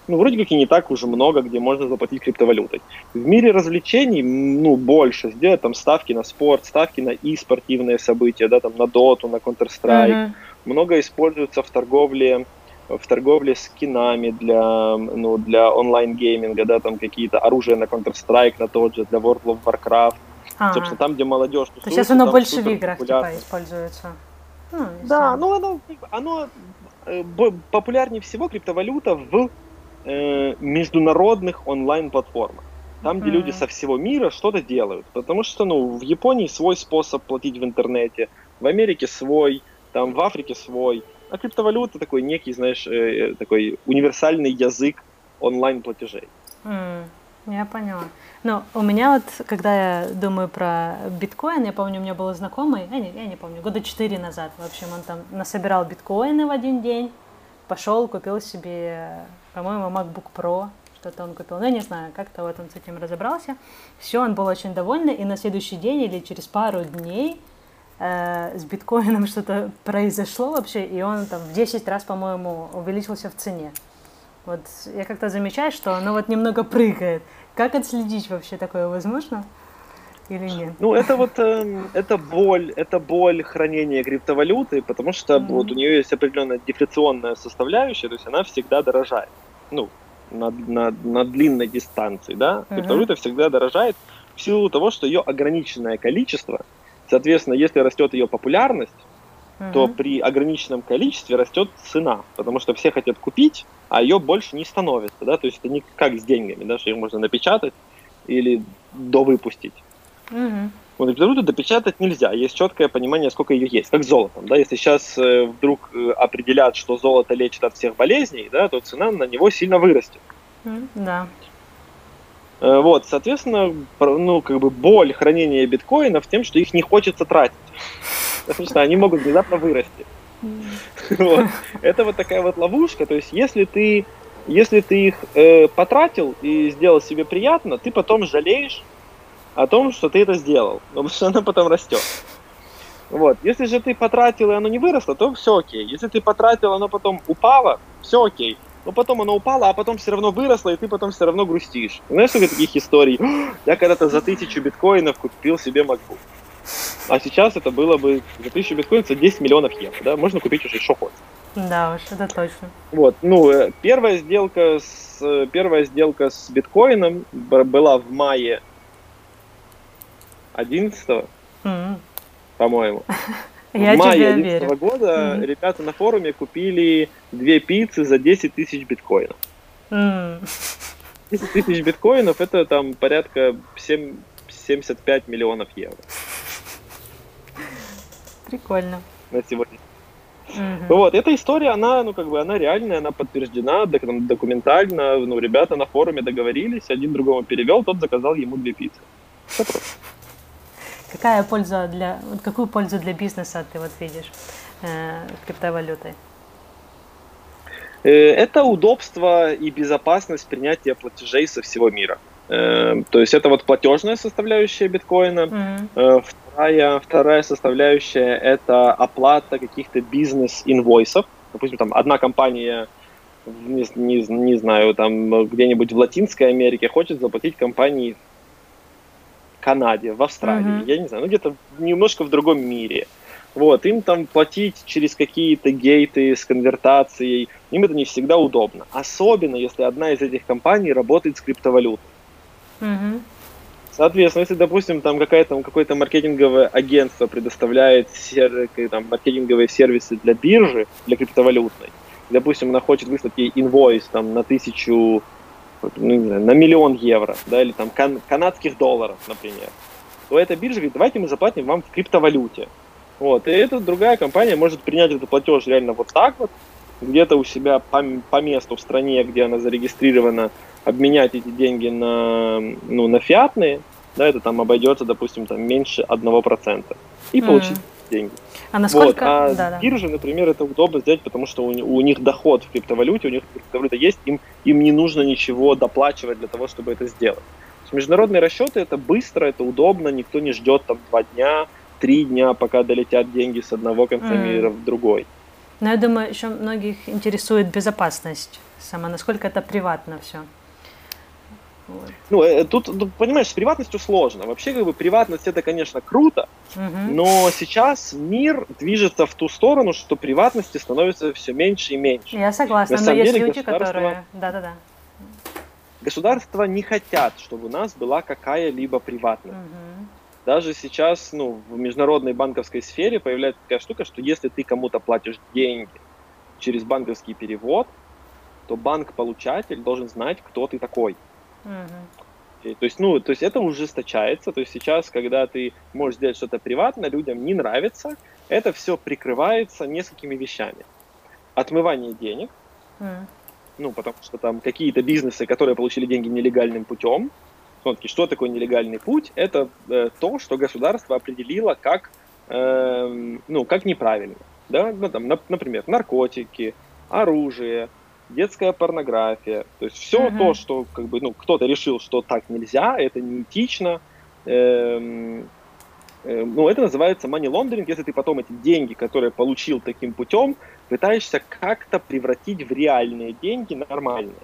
ну, вроде как и не так уже много, где можно заплатить криптовалютой. В мире развлечений, ну, больше сделать там ставки на спорт, ставки на и спортивные события, да, там, на доту, на Counter-Strike. Mm-hmm. Много используется в торговле в торговле скинами для, ну, для онлайн-гейминга, да, там какие-то оружия на Counter-Strike, на тот же, для World of Warcraft. А-а-а. Собственно, там, где молодежь тусуется, То сейчас оно больше в играх типа, используется. Ну, да, ну оно, оно э, популярнее всего криптовалюта в э, международных онлайн-платформах. Там, где mm-hmm. люди со всего мира что-то делают. Потому что, ну, в Японии свой способ платить в интернете, в Америке свой, там в Африке свой. А криптовалюта такой некий, знаешь, э, такой универсальный язык онлайн-платежей. Mm, я поняла. Ну, у меня вот, когда я думаю про биткоин, я помню, у меня был знакомый, я не, я не помню, года четыре назад, в общем, он там насобирал биткоины в один день, пошел, купил себе, по-моему, MacBook Pro, что-то он купил, ну, я не знаю, как-то вот он с этим разобрался. Все, он был очень довольный, и на следующий день или через пару дней э, с биткоином *laughs* что-то произошло вообще, и он там в 10 раз, по-моему, увеличился в цене. Вот я как-то замечаю, что оно вот немного прыгает. Как отследить вообще такое возможно? Или нет? Ну, это вот э, это боль, это боль хранения криптовалюты, потому что mm-hmm. вот у нее есть определенная дефляционная составляющая, то есть она всегда дорожает. Ну, на, на, на длинной дистанции, да, mm-hmm. криптовалюта всегда дорожает в силу того, что ее ограниченное количество, соответственно, если растет ее популярность, mm-hmm. то при ограниченном количестве растет цена, потому что все хотят купить, а ее больше не становится, да, то есть это не как с деньгами, да, что их можно напечатать или довыпустить. Угу. Вот криптовалюту допечатать нельзя, есть четкое понимание, сколько ее есть, как с золотом, да, если сейчас э, вдруг э, определят, что золото лечит от всех болезней, да, то цена на него сильно вырастет. Да. Э, вот, соответственно, ну, как бы боль хранения биткоинов тем, что их не хочется тратить. Потому что они могут внезапно вырасти. Вот. Это вот такая вот ловушка. То есть, если ты, если ты их э, потратил и сделал себе приятно, ты потом жалеешь о том, что ты это сделал. Потому что оно потом растет. Вот. Если же ты потратил, и оно не выросло, то все окей. Если ты потратил, оно потом упало, все окей. Но потом оно упало, а потом все равно выросло, и ты потом все равно грустишь. Знаешь, сколько таких историй? *gasps* Я когда-то за тысячу биткоинов купил себе MacBook. А сейчас это было бы за 1000 биткоинов за 10 миллионов евро, да, можно купить уже что хочешь. Да уж, это точно. Вот, ну, э, первая сделка с, э, первая сделка с биткоином была в мае 11 mm-hmm. по-моему. *laughs* Я в мае 11 года mm-hmm. ребята на форуме купили две пиццы за 10 тысяч биткоинов. Mm. 10 тысяч биткоинов это там порядка 7, 75 миллионов евро. Прикольно. На сегодня. Угу. Вот, эта история, она, ну, как бы, она реальная, она подтверждена документально, ну, ребята на форуме договорились, один другому перевел, тот заказал ему две пиццы. Какая польза для, какую пользу для бизнеса ты вот видишь э, криптовалютой? Э, это удобство и безопасность принятия платежей со всего мира. Э, то есть это вот платежная составляющая биткоина. Mm-hmm. Вторая, вторая составляющая это оплата каких-то бизнес-инвойсов. Допустим, там одна компания, не, не, не знаю, там где-нибудь в Латинской Америке хочет заплатить компании Канаде, в Австралии, mm-hmm. я не знаю, ну где-то немножко в другом мире. Вот, им там платить через какие-то гейты с конвертацией, им это не всегда удобно. Особенно, если одна из этих компаний работает с криптовалютой. Угу. Соответственно, если, допустим, там какая-то, какое-то маркетинговое агентство предоставляет сер, там, маркетинговые сервисы для биржи, для криптовалютной, допустим, она хочет выслать ей инвойс там, на тысячу, ну, не знаю, на миллион евро, да, или там кан- канадских долларов, например, то эта биржа говорит, давайте мы заплатим вам в криптовалюте. Вот, и эта другая компания может принять этот платеж реально вот так вот, где-то у себя по, по месту в стране, где она зарегистрирована, обменять эти деньги на, ну, на фиатные, да, это там обойдется, допустим, там меньше 1%, и mm. получить деньги. А насколько... Вот. А да, да. биржи, например, это удобно сделать, потому что у, у них доход в криптовалюте, у них криптовалюта есть, им, им не нужно ничего доплачивать для того, чтобы это сделать. Международные расчеты это быстро, это удобно, никто не ждет там два дня, три дня, пока долетят деньги с одного конца mm. мира в другой. Но я думаю, еще многих интересует безопасность сама, насколько это приватно все. Ну, э, тут, ну, понимаешь, с приватностью сложно. Вообще, как бы, приватность это, конечно, круто, угу. но сейчас мир движется в ту сторону, что приватности становится все меньше и меньше. Я согласна, На но есть деле, люди, которые... Да-да-да. Государства не хотят, чтобы у нас была какая-либо приватность. Угу. Даже сейчас, ну, в международной банковской сфере появляется такая штука, что если ты кому-то платишь деньги через банковский перевод, то банк-получатель должен знать, кто ты такой. Угу. То есть, ну, то есть это ужесточается. То есть сейчас, когда ты можешь сделать что-то приватно, людям не нравится, это все прикрывается несколькими вещами. Отмывание денег, mm. ну, потому что там какие-то бизнесы, которые получили деньги нелегальным путем, все-таки, что такое нелегальный путь? Это э, то, что государство определило как, э, ну, как неправильно. Да? Ну, там, на, например, наркотики, оружие, детская порнография. То есть все uh-huh. то, что как бы, ну, кто-то решил, что так нельзя, это неэтично. Эм, э, ну, это называется money laundering, если ты потом эти деньги, которые получил таким путем, пытаешься как-то превратить в реальные деньги нормальные.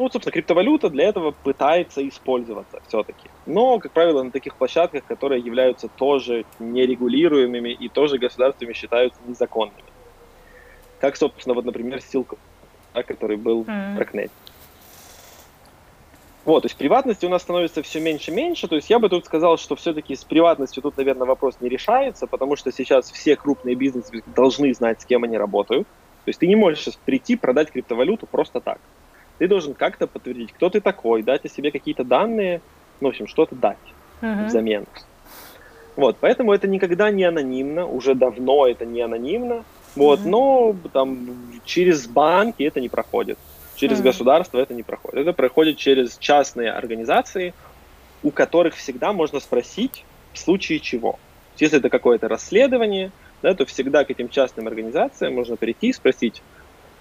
Ну, вот, собственно, криптовалюта для этого пытается использоваться все-таки. Но, как правило, на таких площадках, которые являются тоже нерегулируемыми и тоже государствами считаются незаконными. Как, собственно, вот, например, Silk да, который был mm. в Darknet. Вот, то есть приватности у нас становится все меньше и меньше. То есть я бы тут сказал, что все-таки с приватностью тут, наверное, вопрос не решается, потому что сейчас все крупные бизнесы должны знать, с кем они работают. То есть ты не можешь сейчас прийти, продать криптовалюту просто так. Ты должен как-то подтвердить, кто ты такой, дать о себе какие-то данные, ну, в общем, что-то дать uh-huh. взамен. Вот, поэтому это никогда не анонимно, уже давно это не анонимно. Вот, mm-hmm. но там через банки это не проходит, через mm-hmm. государство это не проходит. Это проходит через частные организации, у которых всегда можно спросить в случае чего. Если это какое-то расследование, да, то всегда к этим частным организациям можно прийти и спросить,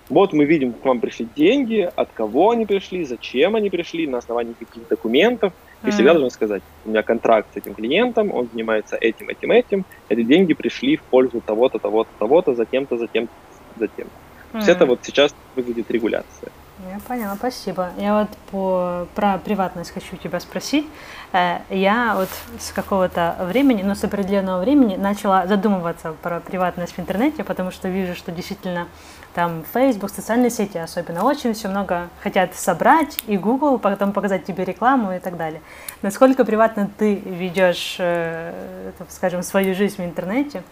вот мы видим, к вам пришли деньги, от кого они пришли, зачем они пришли, на основании каких документов. И mm-hmm. всегда должен сказать, у меня контракт с этим клиентом, он занимается этим, этим, этим, эти деньги пришли в пользу того-то, того-то, того-то, затем-то, затем-то, затем-то. То есть это вот сейчас выглядит регуляция. Я поняла, спасибо. Я вот по, про приватность хочу тебя спросить. Э, я вот с какого-то времени, ну, с определенного времени начала задумываться про приватность в интернете, потому что вижу, что действительно там Facebook, социальные сети особенно, очень все много хотят собрать, и Google потом показать тебе рекламу и так далее. Насколько приватно ты ведешь, э, скажем, свою жизнь в интернете?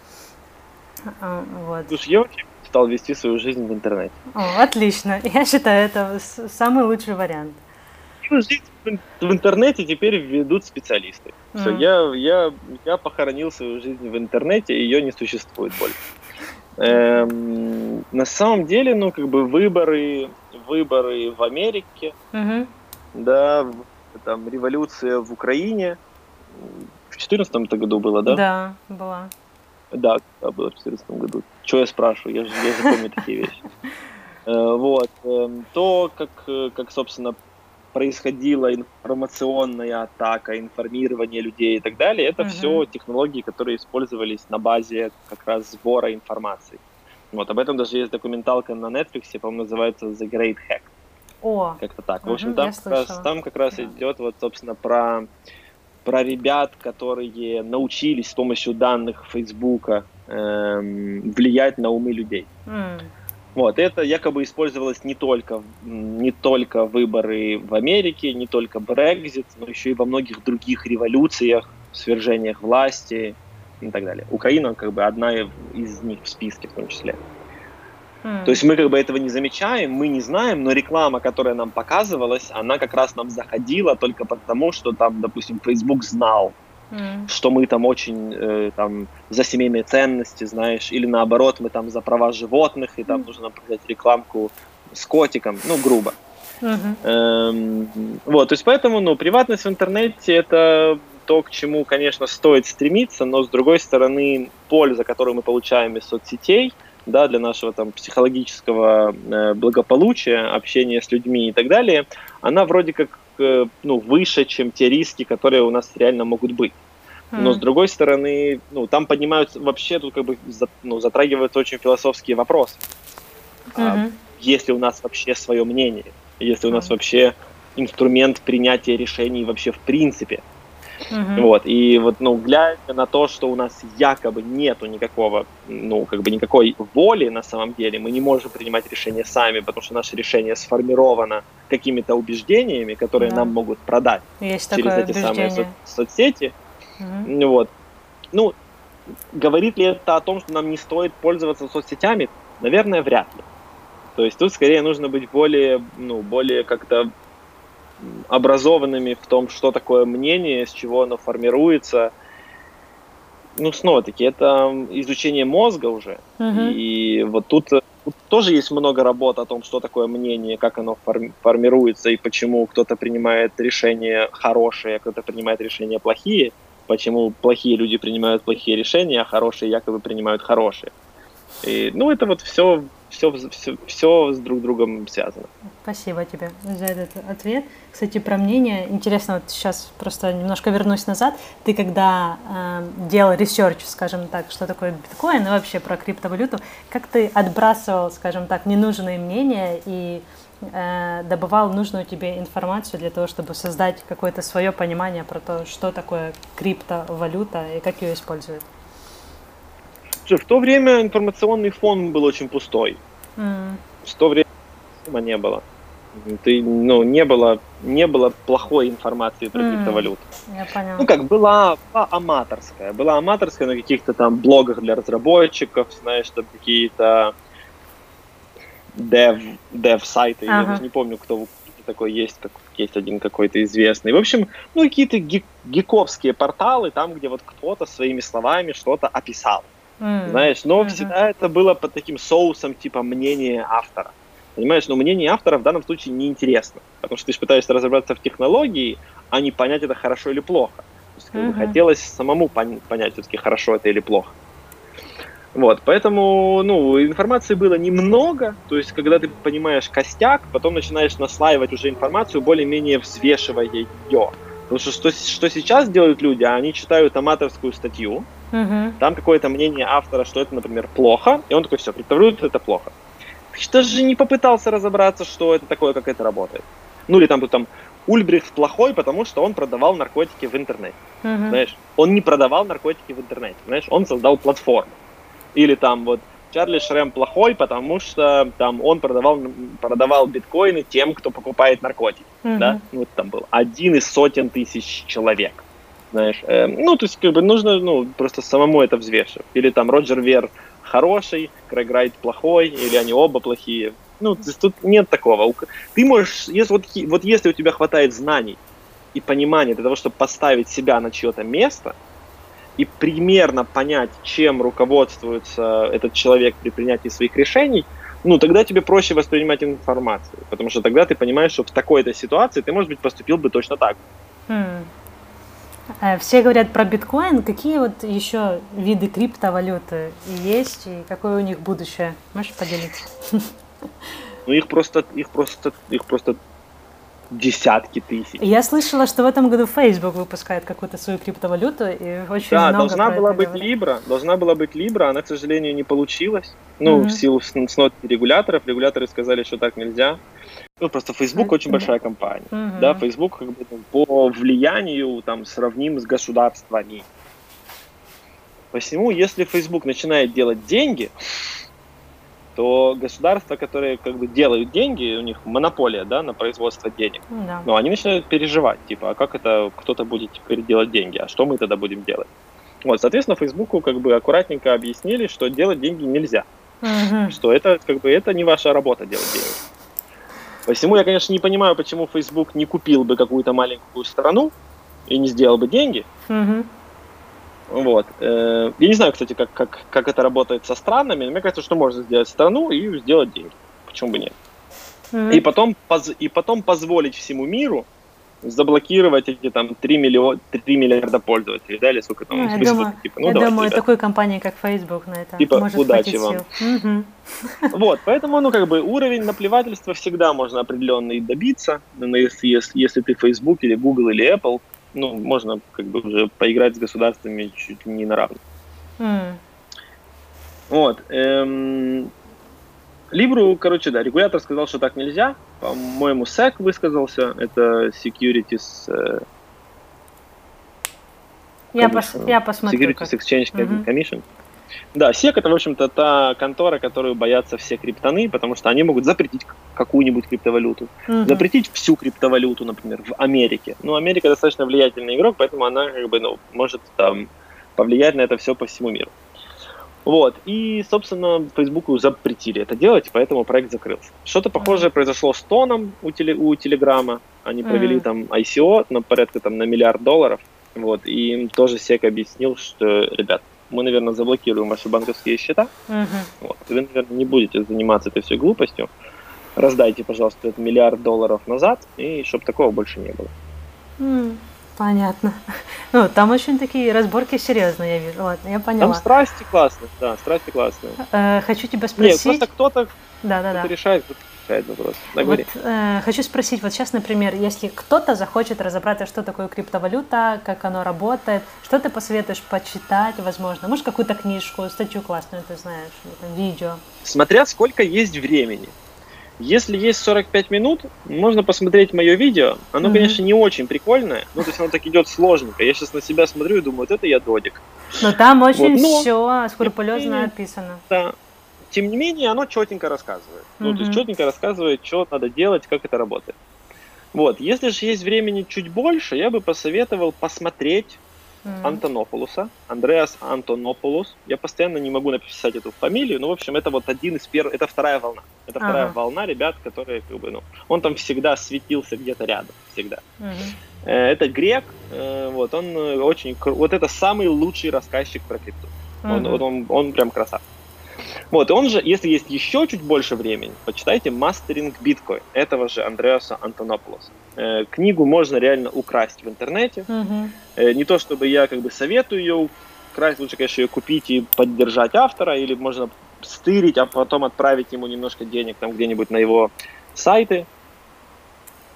А, вот. Слушай, я очень стал вести свою жизнь в интернете. О, отлично. Я считаю, это самый лучший вариант. Жизнь в интернете теперь ведут специалисты. Mm. Все, я, я, я похоронил свою жизнь в интернете, ее не существует больше. Эм, на самом деле, ну, как бы выборы, выборы в Америке, mm-hmm. да, там революция в Украине, в 2014 году было, да? Да, была. Да, да, было в 2014 году. Что я спрашиваю? Я же, я же помню такие вещи. *laughs* Э, вот. Эм, то, как, как, собственно, происходила информационная атака, информирование людей и так далее, это uh-huh. все технологии, которые использовались на базе как раз сбора информации. Вот, об этом даже есть документалка на Netflix, по-моему, называется The Great Hack. О, как-то так. В общем, там, как раз, там как раз да. идет вот, собственно, про про ребят, которые научились с помощью данных Фейсбука эм, влиять на умы людей. Mm. Вот, это якобы использовалось не только, не только выборы в Америке, не только Брекзит, но еще и во многих других революциях, свержениях власти и так далее. Украина как бы одна из них в списке в том числе. Mm. То есть мы как бы этого не замечаем, мы не знаем, но реклама, которая нам показывалась, она как раз нам заходила только потому, что там, допустим, Facebook знал, mm. что мы там очень э, там за семейные ценности, знаешь, или наоборот мы там за права животных и там mm. нужно направлять рекламку с котиком, ну грубо. Uh-huh. Эм, вот, то есть поэтому, ну, приватность в интернете это то, к чему, конечно, стоит стремиться, но с другой стороны, польза, которую мы получаем из соцсетей, да, для нашего там психологического э, благополучия, общения с людьми и так далее, она вроде как ну, выше, чем те риски, которые у нас реально могут быть. Но с другой стороны, ну, там поднимаются вообще тут как бы ну, затрагиваются очень философские вопросы. Mm-hmm. А, есть ли у нас вообще свое мнение? Если у нас вообще инструмент принятия решений вообще в принципе? Uh-huh. Вот, и вот, ну, глядя на то, что у нас якобы нету никакого, ну, как бы никакой воли на самом деле, мы не можем принимать решения сами, потому что наше решение сформировано какими-то убеждениями, которые да. нам могут продать Есть через эти убеждение. самые со- соцсети. Uh-huh. Вот. Ну, говорит ли это о том, что нам не стоит пользоваться соцсетями? Наверное, вряд ли. То есть тут скорее нужно быть более, ну, более как-то образованными в том, что такое мнение, с чего оно формируется. Ну, снова-таки, это изучение мозга уже. Uh-huh. И вот тут, тут тоже есть много работ о том, что такое мнение, как оно формируется и почему кто-то принимает решения хорошие, а кто-то принимает решения плохие, почему плохие люди принимают плохие решения, а хорошие якобы принимают хорошие. И, ну, это вот все все, все, все с друг другом связано. Спасибо тебе за этот ответ. Кстати, про мнение. Интересно, вот сейчас просто немножко вернусь назад. Ты когда э, делал research, скажем так, что такое биткоин и вообще про криптовалюту, как ты отбрасывал, скажем так, ненужные мнения и э, добывал нужную тебе информацию для того, чтобы создать какое-то свое понимание про то, что такое криптовалюта и как ее используют? В то время информационный фон был очень пустой. Mm. В то время не было. Ты, ну, не было, не было плохой информации про mm. криптовалюту. Я понял. Ну, как, была, была аматорская. Была аматорская на каких-то там блогах для разработчиков, знаешь, там какие-то dev, dev сайты, ага. я даже не помню, кто такой есть, как, есть один какой-то известный. В общем, ну, какие-то гик, гиковские порталы, там, где вот кто-то своими словами что-то описал. Mm. Знаешь, но mm-hmm. всегда это было под таким соусом типа мнение автора. Понимаешь, но мнение автора в данном случае неинтересно, потому что ты же пытаешься разобраться в технологии, а не понять, это хорошо или плохо. То есть, как mm-hmm. бы, хотелось самому пон- понять, все-таки хорошо это или плохо. Вот, поэтому, ну, информации было немного, то есть, когда ты понимаешь костяк, потом начинаешь наслаивать уже информацию, более-менее взвешивая ее. Потому что, что что сейчас делают люди, они читают аматорскую статью, угу. там какое-то мнение автора, что это, например, плохо, и он такой, все, криптовалюта это плохо. Ты даже не попытался разобраться, что это такое, как это работает. Ну или там, там Ульбрихт плохой, потому что он продавал наркотики в интернете. Угу. Знаешь, он не продавал наркотики в интернете, знаешь, он создал платформу. Или там вот Чарли Шрем плохой, потому что там он продавал, продавал биткоины тем, кто покупает наркотики. Mm-hmm. Да? Вот там был один из сотен тысяч человек. Знаешь, э, ну, то есть, как бы нужно, ну, просто самому это взвешивать. Или там Роджер Вер хороший, Крэг Райт плохой, или они оба плохие. Ну, то есть, тут нет такого. Ты можешь, если, вот, вот если у тебя хватает знаний и понимания для того, чтобы поставить себя на чье-то место, и примерно понять, чем руководствуется этот человек при принятии своих решений, ну, тогда тебе проще воспринимать информацию, потому что тогда ты понимаешь, что в такой-то ситуации ты, может быть, поступил бы точно так. Hmm. Все говорят про биткоин. Какие вот еще виды криптовалюты есть и какое у них будущее? Можешь поделиться? Ну, их просто, их просто, их просто десятки тысяч. Я слышала, что в этом году Facebook выпускает какую-то свою криптовалюту, и очень да, много должна была быть говорят. Libra, должна была быть Libra, она, к сожалению, не получилась. Ну, mm-hmm. в силу снот регуляторов, регуляторы сказали, что так нельзя. Ну, просто Facebook очень большая компания. Mm-hmm. Да, Facebook как бы, по влиянию там сравним с государствами. Посему, если Facebook начинает делать деньги, то государства, которые как бы делают деньги, у них монополия, да, на производство денег, да. но они начинают переживать, типа, а как это кто-то будет теперь делать деньги, а что мы тогда будем делать? Вот, соответственно, Фейсбуку как бы аккуратненько объяснили, что делать деньги нельзя, угу. что это как бы это не ваша работа делать деньги. Посему я, конечно, не понимаю, почему Facebook не купил бы какую-то маленькую страну и не сделал бы деньги, угу. Вот. Э, я не знаю, кстати, как, как, как это работает со странами, но мне кажется, что можно сделать страну и сделать деньги. Почему бы нет? Mm-hmm. И, потом, и потом позволить всему миру заблокировать эти там 3, миллион, 3 миллиарда пользователей, да, или сколько там? Я думаю, типа, ну, я думаю ребят. такой компании, как Facebook на это типа, может удачи вам. Угу. *laughs* Вот, поэтому, ну, как бы уровень наплевательства всегда можно определенный добиться, но если, если, если ты Facebook или Google или Apple, ну, можно как бы уже поиграть с государствами чуть не на равных. Mm. Вот. Эм, Либру, короче, да, регулятор сказал, что так нельзя. По-моему, SEC высказался. Это Securities... Э, я, пос, я посмотрю. Securities как. Exchange uh-huh. Да, SEC это, в общем-то, та контора, которую боятся все криптоны, потому что они могут запретить какую-нибудь криптовалюту. Uh-huh. Запретить всю криптовалюту, например, в Америке. Ну, Америка достаточно влиятельный игрок, поэтому она как бы, ну, может там повлиять на это все по всему миру. Вот. И, собственно, Фейсбуку запретили это делать, поэтому проект закрылся. Что-то похожее произошло с Тоном у, теле, у Телеграма. Они провели mm. там ICO на порядка там на миллиард долларов. Вот. И им тоже СЕК объяснил, что, ребят, мы, наверное, заблокируем ваши банковские счета. Mm-hmm. Вот. Вы, наверное, не будете заниматься этой всей глупостью. Раздайте, пожалуйста, этот миллиард долларов назад, и чтобы такого больше не было. Mm. Понятно. *laughs* Ну, там очень такие разборки серьезные, я вижу. Ладно, я поняла. Там страсти классные, да, страсти классные. Э, хочу тебя спросить... Нет, просто кто-то да, да, да. решает, решает вопрос. вот, э, хочу спросить, вот сейчас, например, если кто-то захочет разобраться, что такое криптовалюта, как оно работает, что ты посоветуешь почитать, возможно? Может, какую-то книжку, статью классную, ты знаешь, там, видео? Смотря сколько есть времени. Если есть 45 минут, можно посмотреть мое видео. Оно, mm-hmm. конечно, не очень прикольное, ну, то есть оно так идет сложненько. Я сейчас на себя смотрю и думаю, вот это я додик. Но там очень вот. Но, все скрупулезно описано. Да. Тем не менее, оно четенько рассказывает. Mm-hmm. Ну, то есть четенько рассказывает, что надо делать, как это работает. Вот, если же есть времени чуть больше, я бы посоветовал посмотреть mm. Антонополуса, Андреас Антонополус. Я постоянно не могу написать эту фамилию, но, в общем, это вот один из первых, это вторая волна. Это ага. вторая волна ребят, которые, как бы, ну, он там всегда светился где-то рядом, всегда. Mm-hmm. Это грек, э, вот, он э, очень, вот это самый лучший рассказчик про крипту. Mm-hmm. Он, он, он, он прям красавчик. Вот, и он же, если есть еще чуть больше времени, почитайте «Мастеринг биткоин» этого же Андреаса Антонополоса. Э, книгу можно реально украсть в интернете. Угу. Э, не то, чтобы я как бы советую ее украсть, лучше, конечно, ее купить и поддержать автора, или можно стырить, а потом отправить ему немножко денег там где-нибудь на его сайты.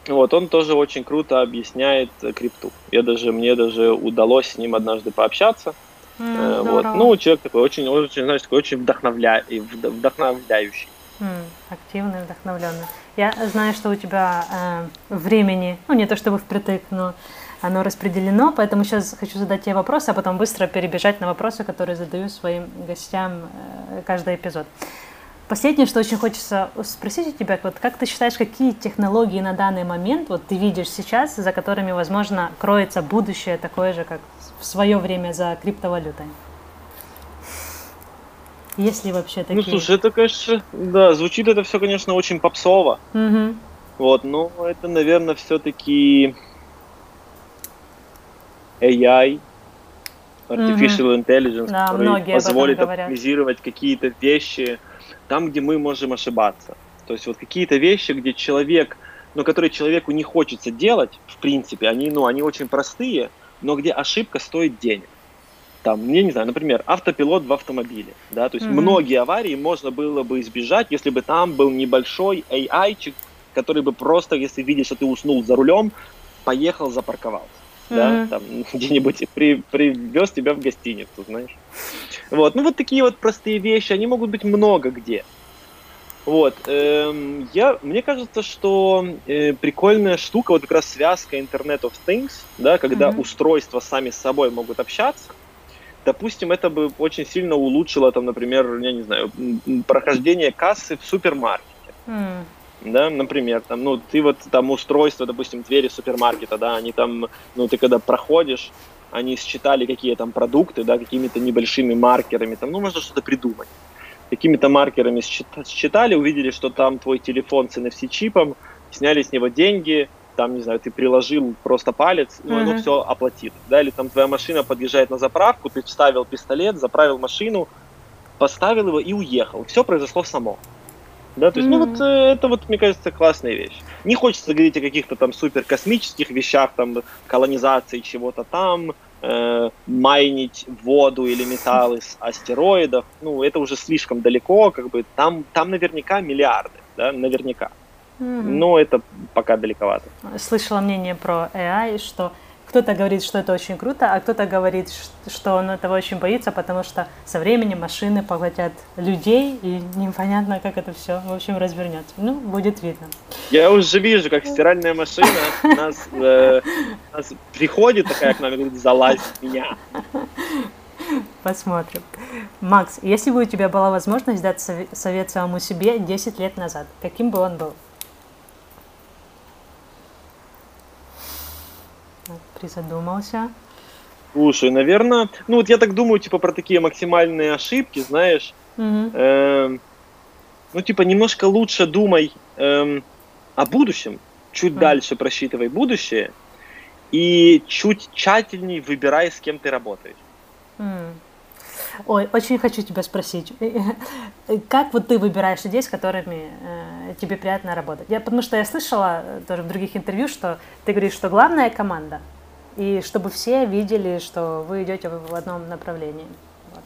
Вот, он тоже очень круто объясняет крипту. Я даже, мне даже удалось с ним однажды пообщаться. Mm, вот. Ну, человек такой очень, очень, знаешь, такой очень вдохновля... вдохновляющий. Mm, активный, вдохновленный. Я знаю, что у тебя э, времени, ну не то чтобы впритык, но оно распределено, поэтому сейчас хочу задать тебе вопросы, а потом быстро перебежать на вопросы, которые задаю своим гостям э, каждый эпизод. Последнее, что очень хочется спросить у тебя, вот как ты считаешь, какие технологии на данный момент вот ты видишь сейчас, за которыми, возможно, кроется будущее такое же, как в свое время за криптовалютой? Есть ли вообще ну, такие? Ну, слушай, это, конечно, да, звучит это все, конечно, очень попсово. Угу. Вот, но это, наверное, все-таки AI, Artificial угу. Intelligence, да, который позволит оптимизировать какие-то вещи там, где мы можем ошибаться. То есть вот какие-то вещи, где человек, ну, которые человеку не хочется делать, в принципе, они, ну, они очень простые, но где ошибка стоит денег. Там, я не знаю, например, автопилот в автомобиле, да, то есть mm-hmm. многие аварии можно было бы избежать, если бы там был небольшой AI-чик, который бы просто, если видишь, что ты уснул за рулем, поехал, запарковался, mm-hmm. да, там *laughs* где-нибудь при, привез тебя в гостиницу, знаешь. Вот, ну вот такие вот простые вещи, они могут быть много где. Вот, эм, я, мне кажется, что э, прикольная штука, вот как раз связка Internet of Things, да, когда mm-hmm. устройства сами с собой могут общаться. Допустим, это бы очень сильно улучшило, там, например, я не знаю, прохождение кассы в супермаркете. Mm. Да, например, там, ну, ты вот там устройство, допустим, двери супермаркета, да, они там, ну, ты когда проходишь, они считали какие там продукты, да, какими-то небольшими маркерами, там, ну, можно что-то придумать какими-то маркерами считали, увидели, что там твой телефон с NFC-чипом, сняли с него деньги, там, не знаю, ты приложил просто палец, ну, mm-hmm. оно все оплатит, да, или там твоя машина подъезжает на заправку, ты вставил пистолет, заправил машину, поставил его и уехал. Все произошло само. Да, то есть, mm-hmm. ну вот э, это вот, мне кажется, классная вещь. Не хочется говорить о каких-то там супер космических вещах, там колонизации чего-то там, э, майнить воду или металлы с астероидов. Ну, это уже слишком далеко, как бы там, там наверняка миллиарды, да, наверняка. Mm-hmm. Но это пока далековато. Слышала мнение про AI, что кто-то говорит, что это очень круто, а кто-то говорит, что он этого очень боится, потому что со временем машины поглотят людей, и непонятно, как это все, в общем, развернется. Ну, будет видно. Я уже вижу, как стиральная машина нас, э, нас приходит такая к нам и говорит, залазь меня. Посмотрим. Макс, если бы у тебя была возможность дать совет самому себе 10 лет назад, каким бы он был? Призадумался. Слушай, наверное, ну вот я так думаю, типа, про такие максимальные ошибки, знаешь. Угу. Э, ну, типа, немножко лучше думай э, о будущем, чуть угу. дальше просчитывай будущее и чуть тщательней выбирай, с кем ты работаешь. Угу. Ой, очень хочу тебя спросить, *laughs* как вот ты выбираешь людей, с которыми э, тебе приятно работать? Я, потому что я слышала тоже в других интервью, что ты говоришь, что главная команда, и чтобы все видели, что вы идете в одном направлении. Вот.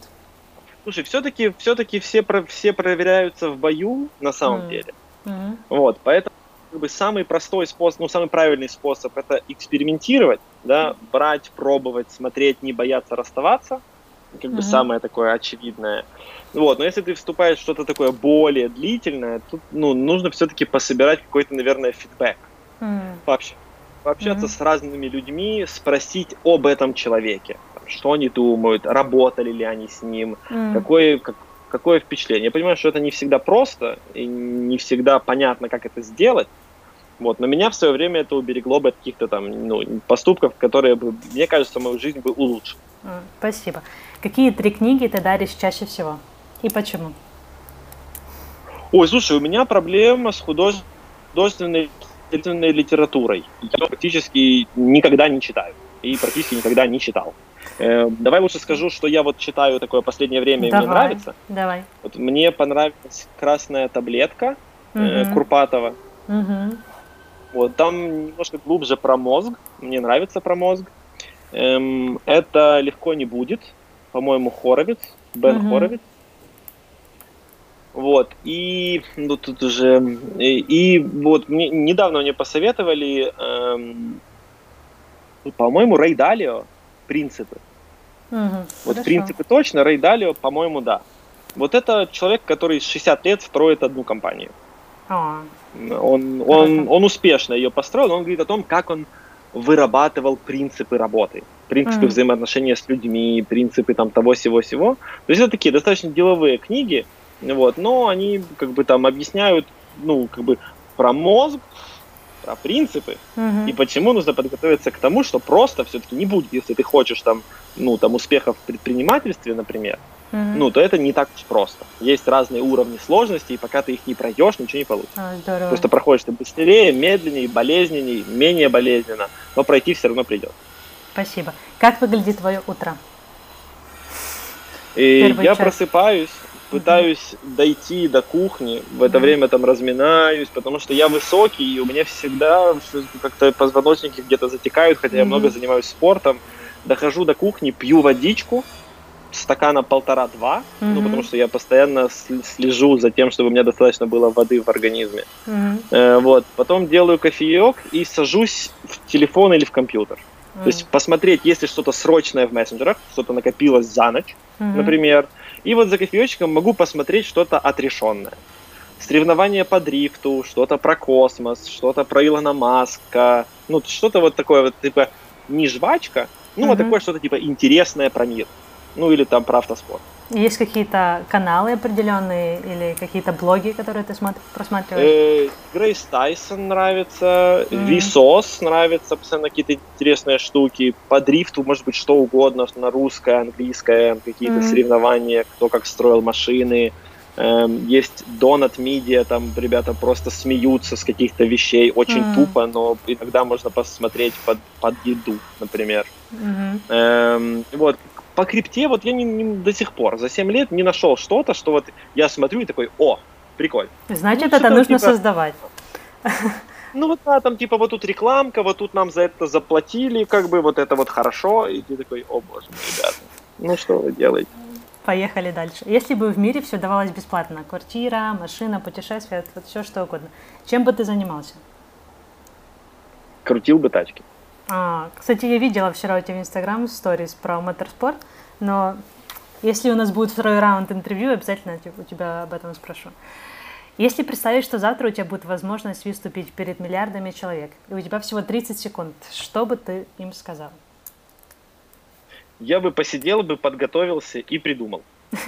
Слушай, все-таки все-таки все, про, все проверяются в бою на самом mm. деле. Mm-hmm. Вот, поэтому как бы самый простой способ, ну самый правильный способ это экспериментировать, да, брать, пробовать, смотреть, не бояться расставаться как бы mm-hmm. самое такое очевидное. Вот, но если ты вступаешь в что-то такое более длительное, тут, ну, нужно все-таки пособирать какой-то, наверное, фидбэк. Mm-hmm. Вообще. Пообщаться mm-hmm. с разными людьми, спросить об этом человеке. Что они думают, работали ли они с ним, mm-hmm. какое, как, какое впечатление. Я понимаю, что это не всегда просто, и не всегда понятно, как это сделать. Вот, но меня в свое время это уберегло бы от каких-то там ну, поступков, которые бы, мне кажется, мою жизнь бы улучшили. Спасибо. Какие три книги ты даришь чаще всего? И почему? Ой, слушай, у меня проблема с художественной, художественной литературой. Я практически никогда не читаю. И практически никогда не читал. Э, давай лучше скажу, что я вот читаю такое последнее время, давай, и мне нравится. Давай. Вот мне понравилась красная таблетка угу. э, Курпатова. Угу. Вот там немножко глубже про мозг. Мне нравится про мозг. Эм, это легко не будет по-моему, Хоровиц, Бен угу. Хоровиц. Вот, и ну, тут уже, и, и вот мне, недавно мне посоветовали, эм, по-моему, Рэй Далио «Принципы». Угу, вот хорошо. «Принципы» точно, Рэй Далио, по-моему, да. Вот это человек, который 60 лет строит одну компанию. А. Он, он, он успешно ее построил, он говорит о том, как он вырабатывал принципы работы, принципы mm. взаимоотношения с людьми, принципы там того всего всего. То есть это такие достаточно деловые книги, вот, но они как бы там объясняют, ну, как бы про мозг, про принципы mm-hmm. и почему нужно подготовиться к тому, что просто все-таки не будет, если ты хочешь там, ну, там успехов в предпринимательстве, например, mm-hmm. ну, то это не так уж просто. Есть разные уровни сложности, и пока ты их не пройдешь, ничего не получится. А, здорово. Просто проходишь ты быстрее, медленнее, болезненнее, менее болезненно, но пройти все равно придет. Спасибо. Как выглядит твое утро? И я час. просыпаюсь, пытаюсь дойти до кухни, в это время там разминаюсь, потому что я высокий, и у меня всегда как-то позвоночники где-то затекают, хотя я много занимаюсь спортом. Дохожу до кухни, пью водичку, стакана полтора-два, mm-hmm. ну, потому что я постоянно слежу за тем, чтобы у меня достаточно было воды в организме. Mm-hmm. Э, вот, потом делаю кофеек и сажусь в телефон или в компьютер. Mm-hmm. То есть посмотреть, есть ли что-то срочное в мессенджерах, что-то накопилось за ночь, mm-hmm. например. И вот за кофеечком могу посмотреть что-то отрешенное. Соревнования по дрифту, что-то про космос, что-то про Илона Маска, ну, что-то вот такое вот, типа, не жвачка, ну, mm-hmm. вот такое что-то, типа, интересное про мир ну или там про автоспорт. Есть какие-то каналы определенные или какие-то блоги, которые ты просматриваешь? Э, Грейс Тайсон нравится, mm-hmm. Висос нравится, постоянно какие-то интересные штуки. По дрифту может быть что угодно, на русское, английское, какие-то mm-hmm. соревнования, кто как строил машины. Эм, есть Donut Media, там ребята просто смеются с каких-то вещей, очень mm. тупо, но иногда можно посмотреть под, под еду, например. Mm-hmm. Эм, вот, по крипте вот я не, не, до сих пор, за 7 лет не нашел что-то, что вот я смотрю и такой, о, прикольно. Значит, ну, это нужно типа, создавать. Ну вот да, там типа вот тут рекламка, вот тут нам за это заплатили, как бы вот это вот хорошо, и ты такой, о боже мой, ребята, ну что вы делаете? Поехали дальше. Если бы в мире все давалось бесплатно, квартира, машина, путешествия, вот все что угодно, чем бы ты занимался? Крутил бы тачки. А, кстати, я видела вчера у тебя в Инстаграм сторис про моторспорт, но если у нас будет второй раунд интервью, обязательно у тебя об этом спрошу. Если представить, что завтра у тебя будет возможность выступить перед миллиардами человек, и у тебя всего 30 секунд, что бы ты им сказал? я бы посидел бы, подготовился и придумал. *laughs*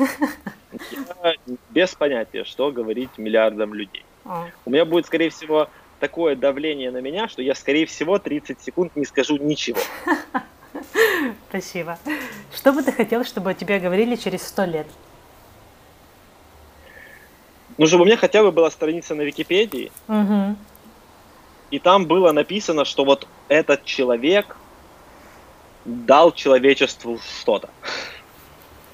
Я без понятия, что говорить миллиардам людей. А. У меня будет, скорее всего, такое давление на меня, что я, скорее всего, 30 секунд не скажу ничего. *laughs* Спасибо. Что бы ты хотел, чтобы о тебе говорили через 100 лет? Ну, чтобы у меня хотя бы была страница на Википедии, угу. и там было написано, что вот этот человек дал человечеству что-то.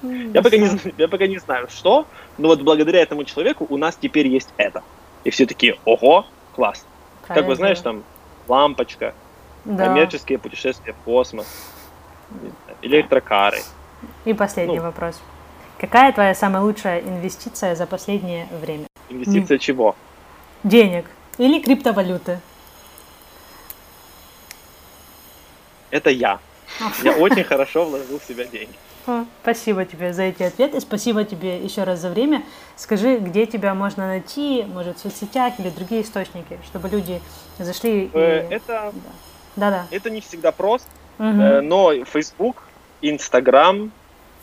Я пока, не, я пока не знаю, что, но вот благодаря этому человеку у нас теперь есть это. И все такие, ого, класс. Правильно. Как вы знаешь, там лампочка, да. коммерческие путешествия в космос, электрокары. И последний ну, вопрос. Какая твоя самая лучшая инвестиция за последнее время? Инвестиция чего? Денег или криптовалюты? Это я. Я очень хорошо вложил в себя деньги. Спасибо тебе за эти ответы, спасибо тебе еще раз за время. Скажи, где тебя можно найти, может, в соцсетях или другие источники, чтобы люди зашли. И... Э, это, да. Да, это не всегда просто, угу. но Facebook, Instagram,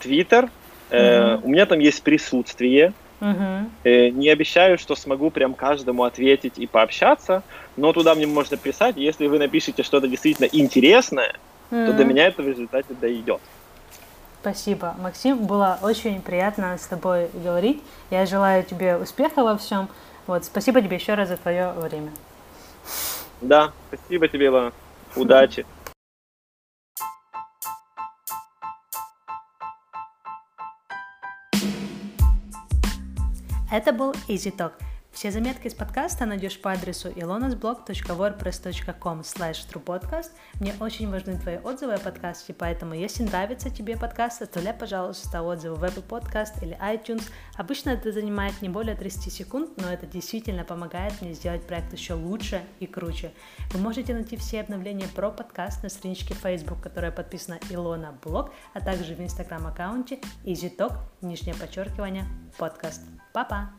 Twitter, угу. у меня там есть присутствие. Угу. Не обещаю, что смогу прям каждому ответить и пообщаться, но туда мне можно писать. Если вы напишете что-то действительно интересное, mm-hmm. то до меня это в результате дойдет. Спасибо, Максим. Было очень приятно с тобой говорить. Я желаю тебе успеха во всем. Вот, спасибо тебе еще раз за твое время. Да, спасибо тебе, Илона. Удачи. *laughs* Это был Easy Talk. Все заметки из подкаста найдешь по адресу ilonasblog.wordpress.com slash truepodcast. Мне очень важны твои отзывы о подкасте, поэтому если нравится тебе подкаст, оставляй, пожалуйста, отзывы в Apple Podcast или iTunes. Обычно это занимает не более 30 секунд, но это действительно помогает мне сделать проект еще лучше и круче. Вы можете найти все обновления про подкаст на страничке Facebook, которая подписана Илона Блог, а также в Instagram аккаунте EasyTalk, нижнее подчеркивание, подкаст. Папа!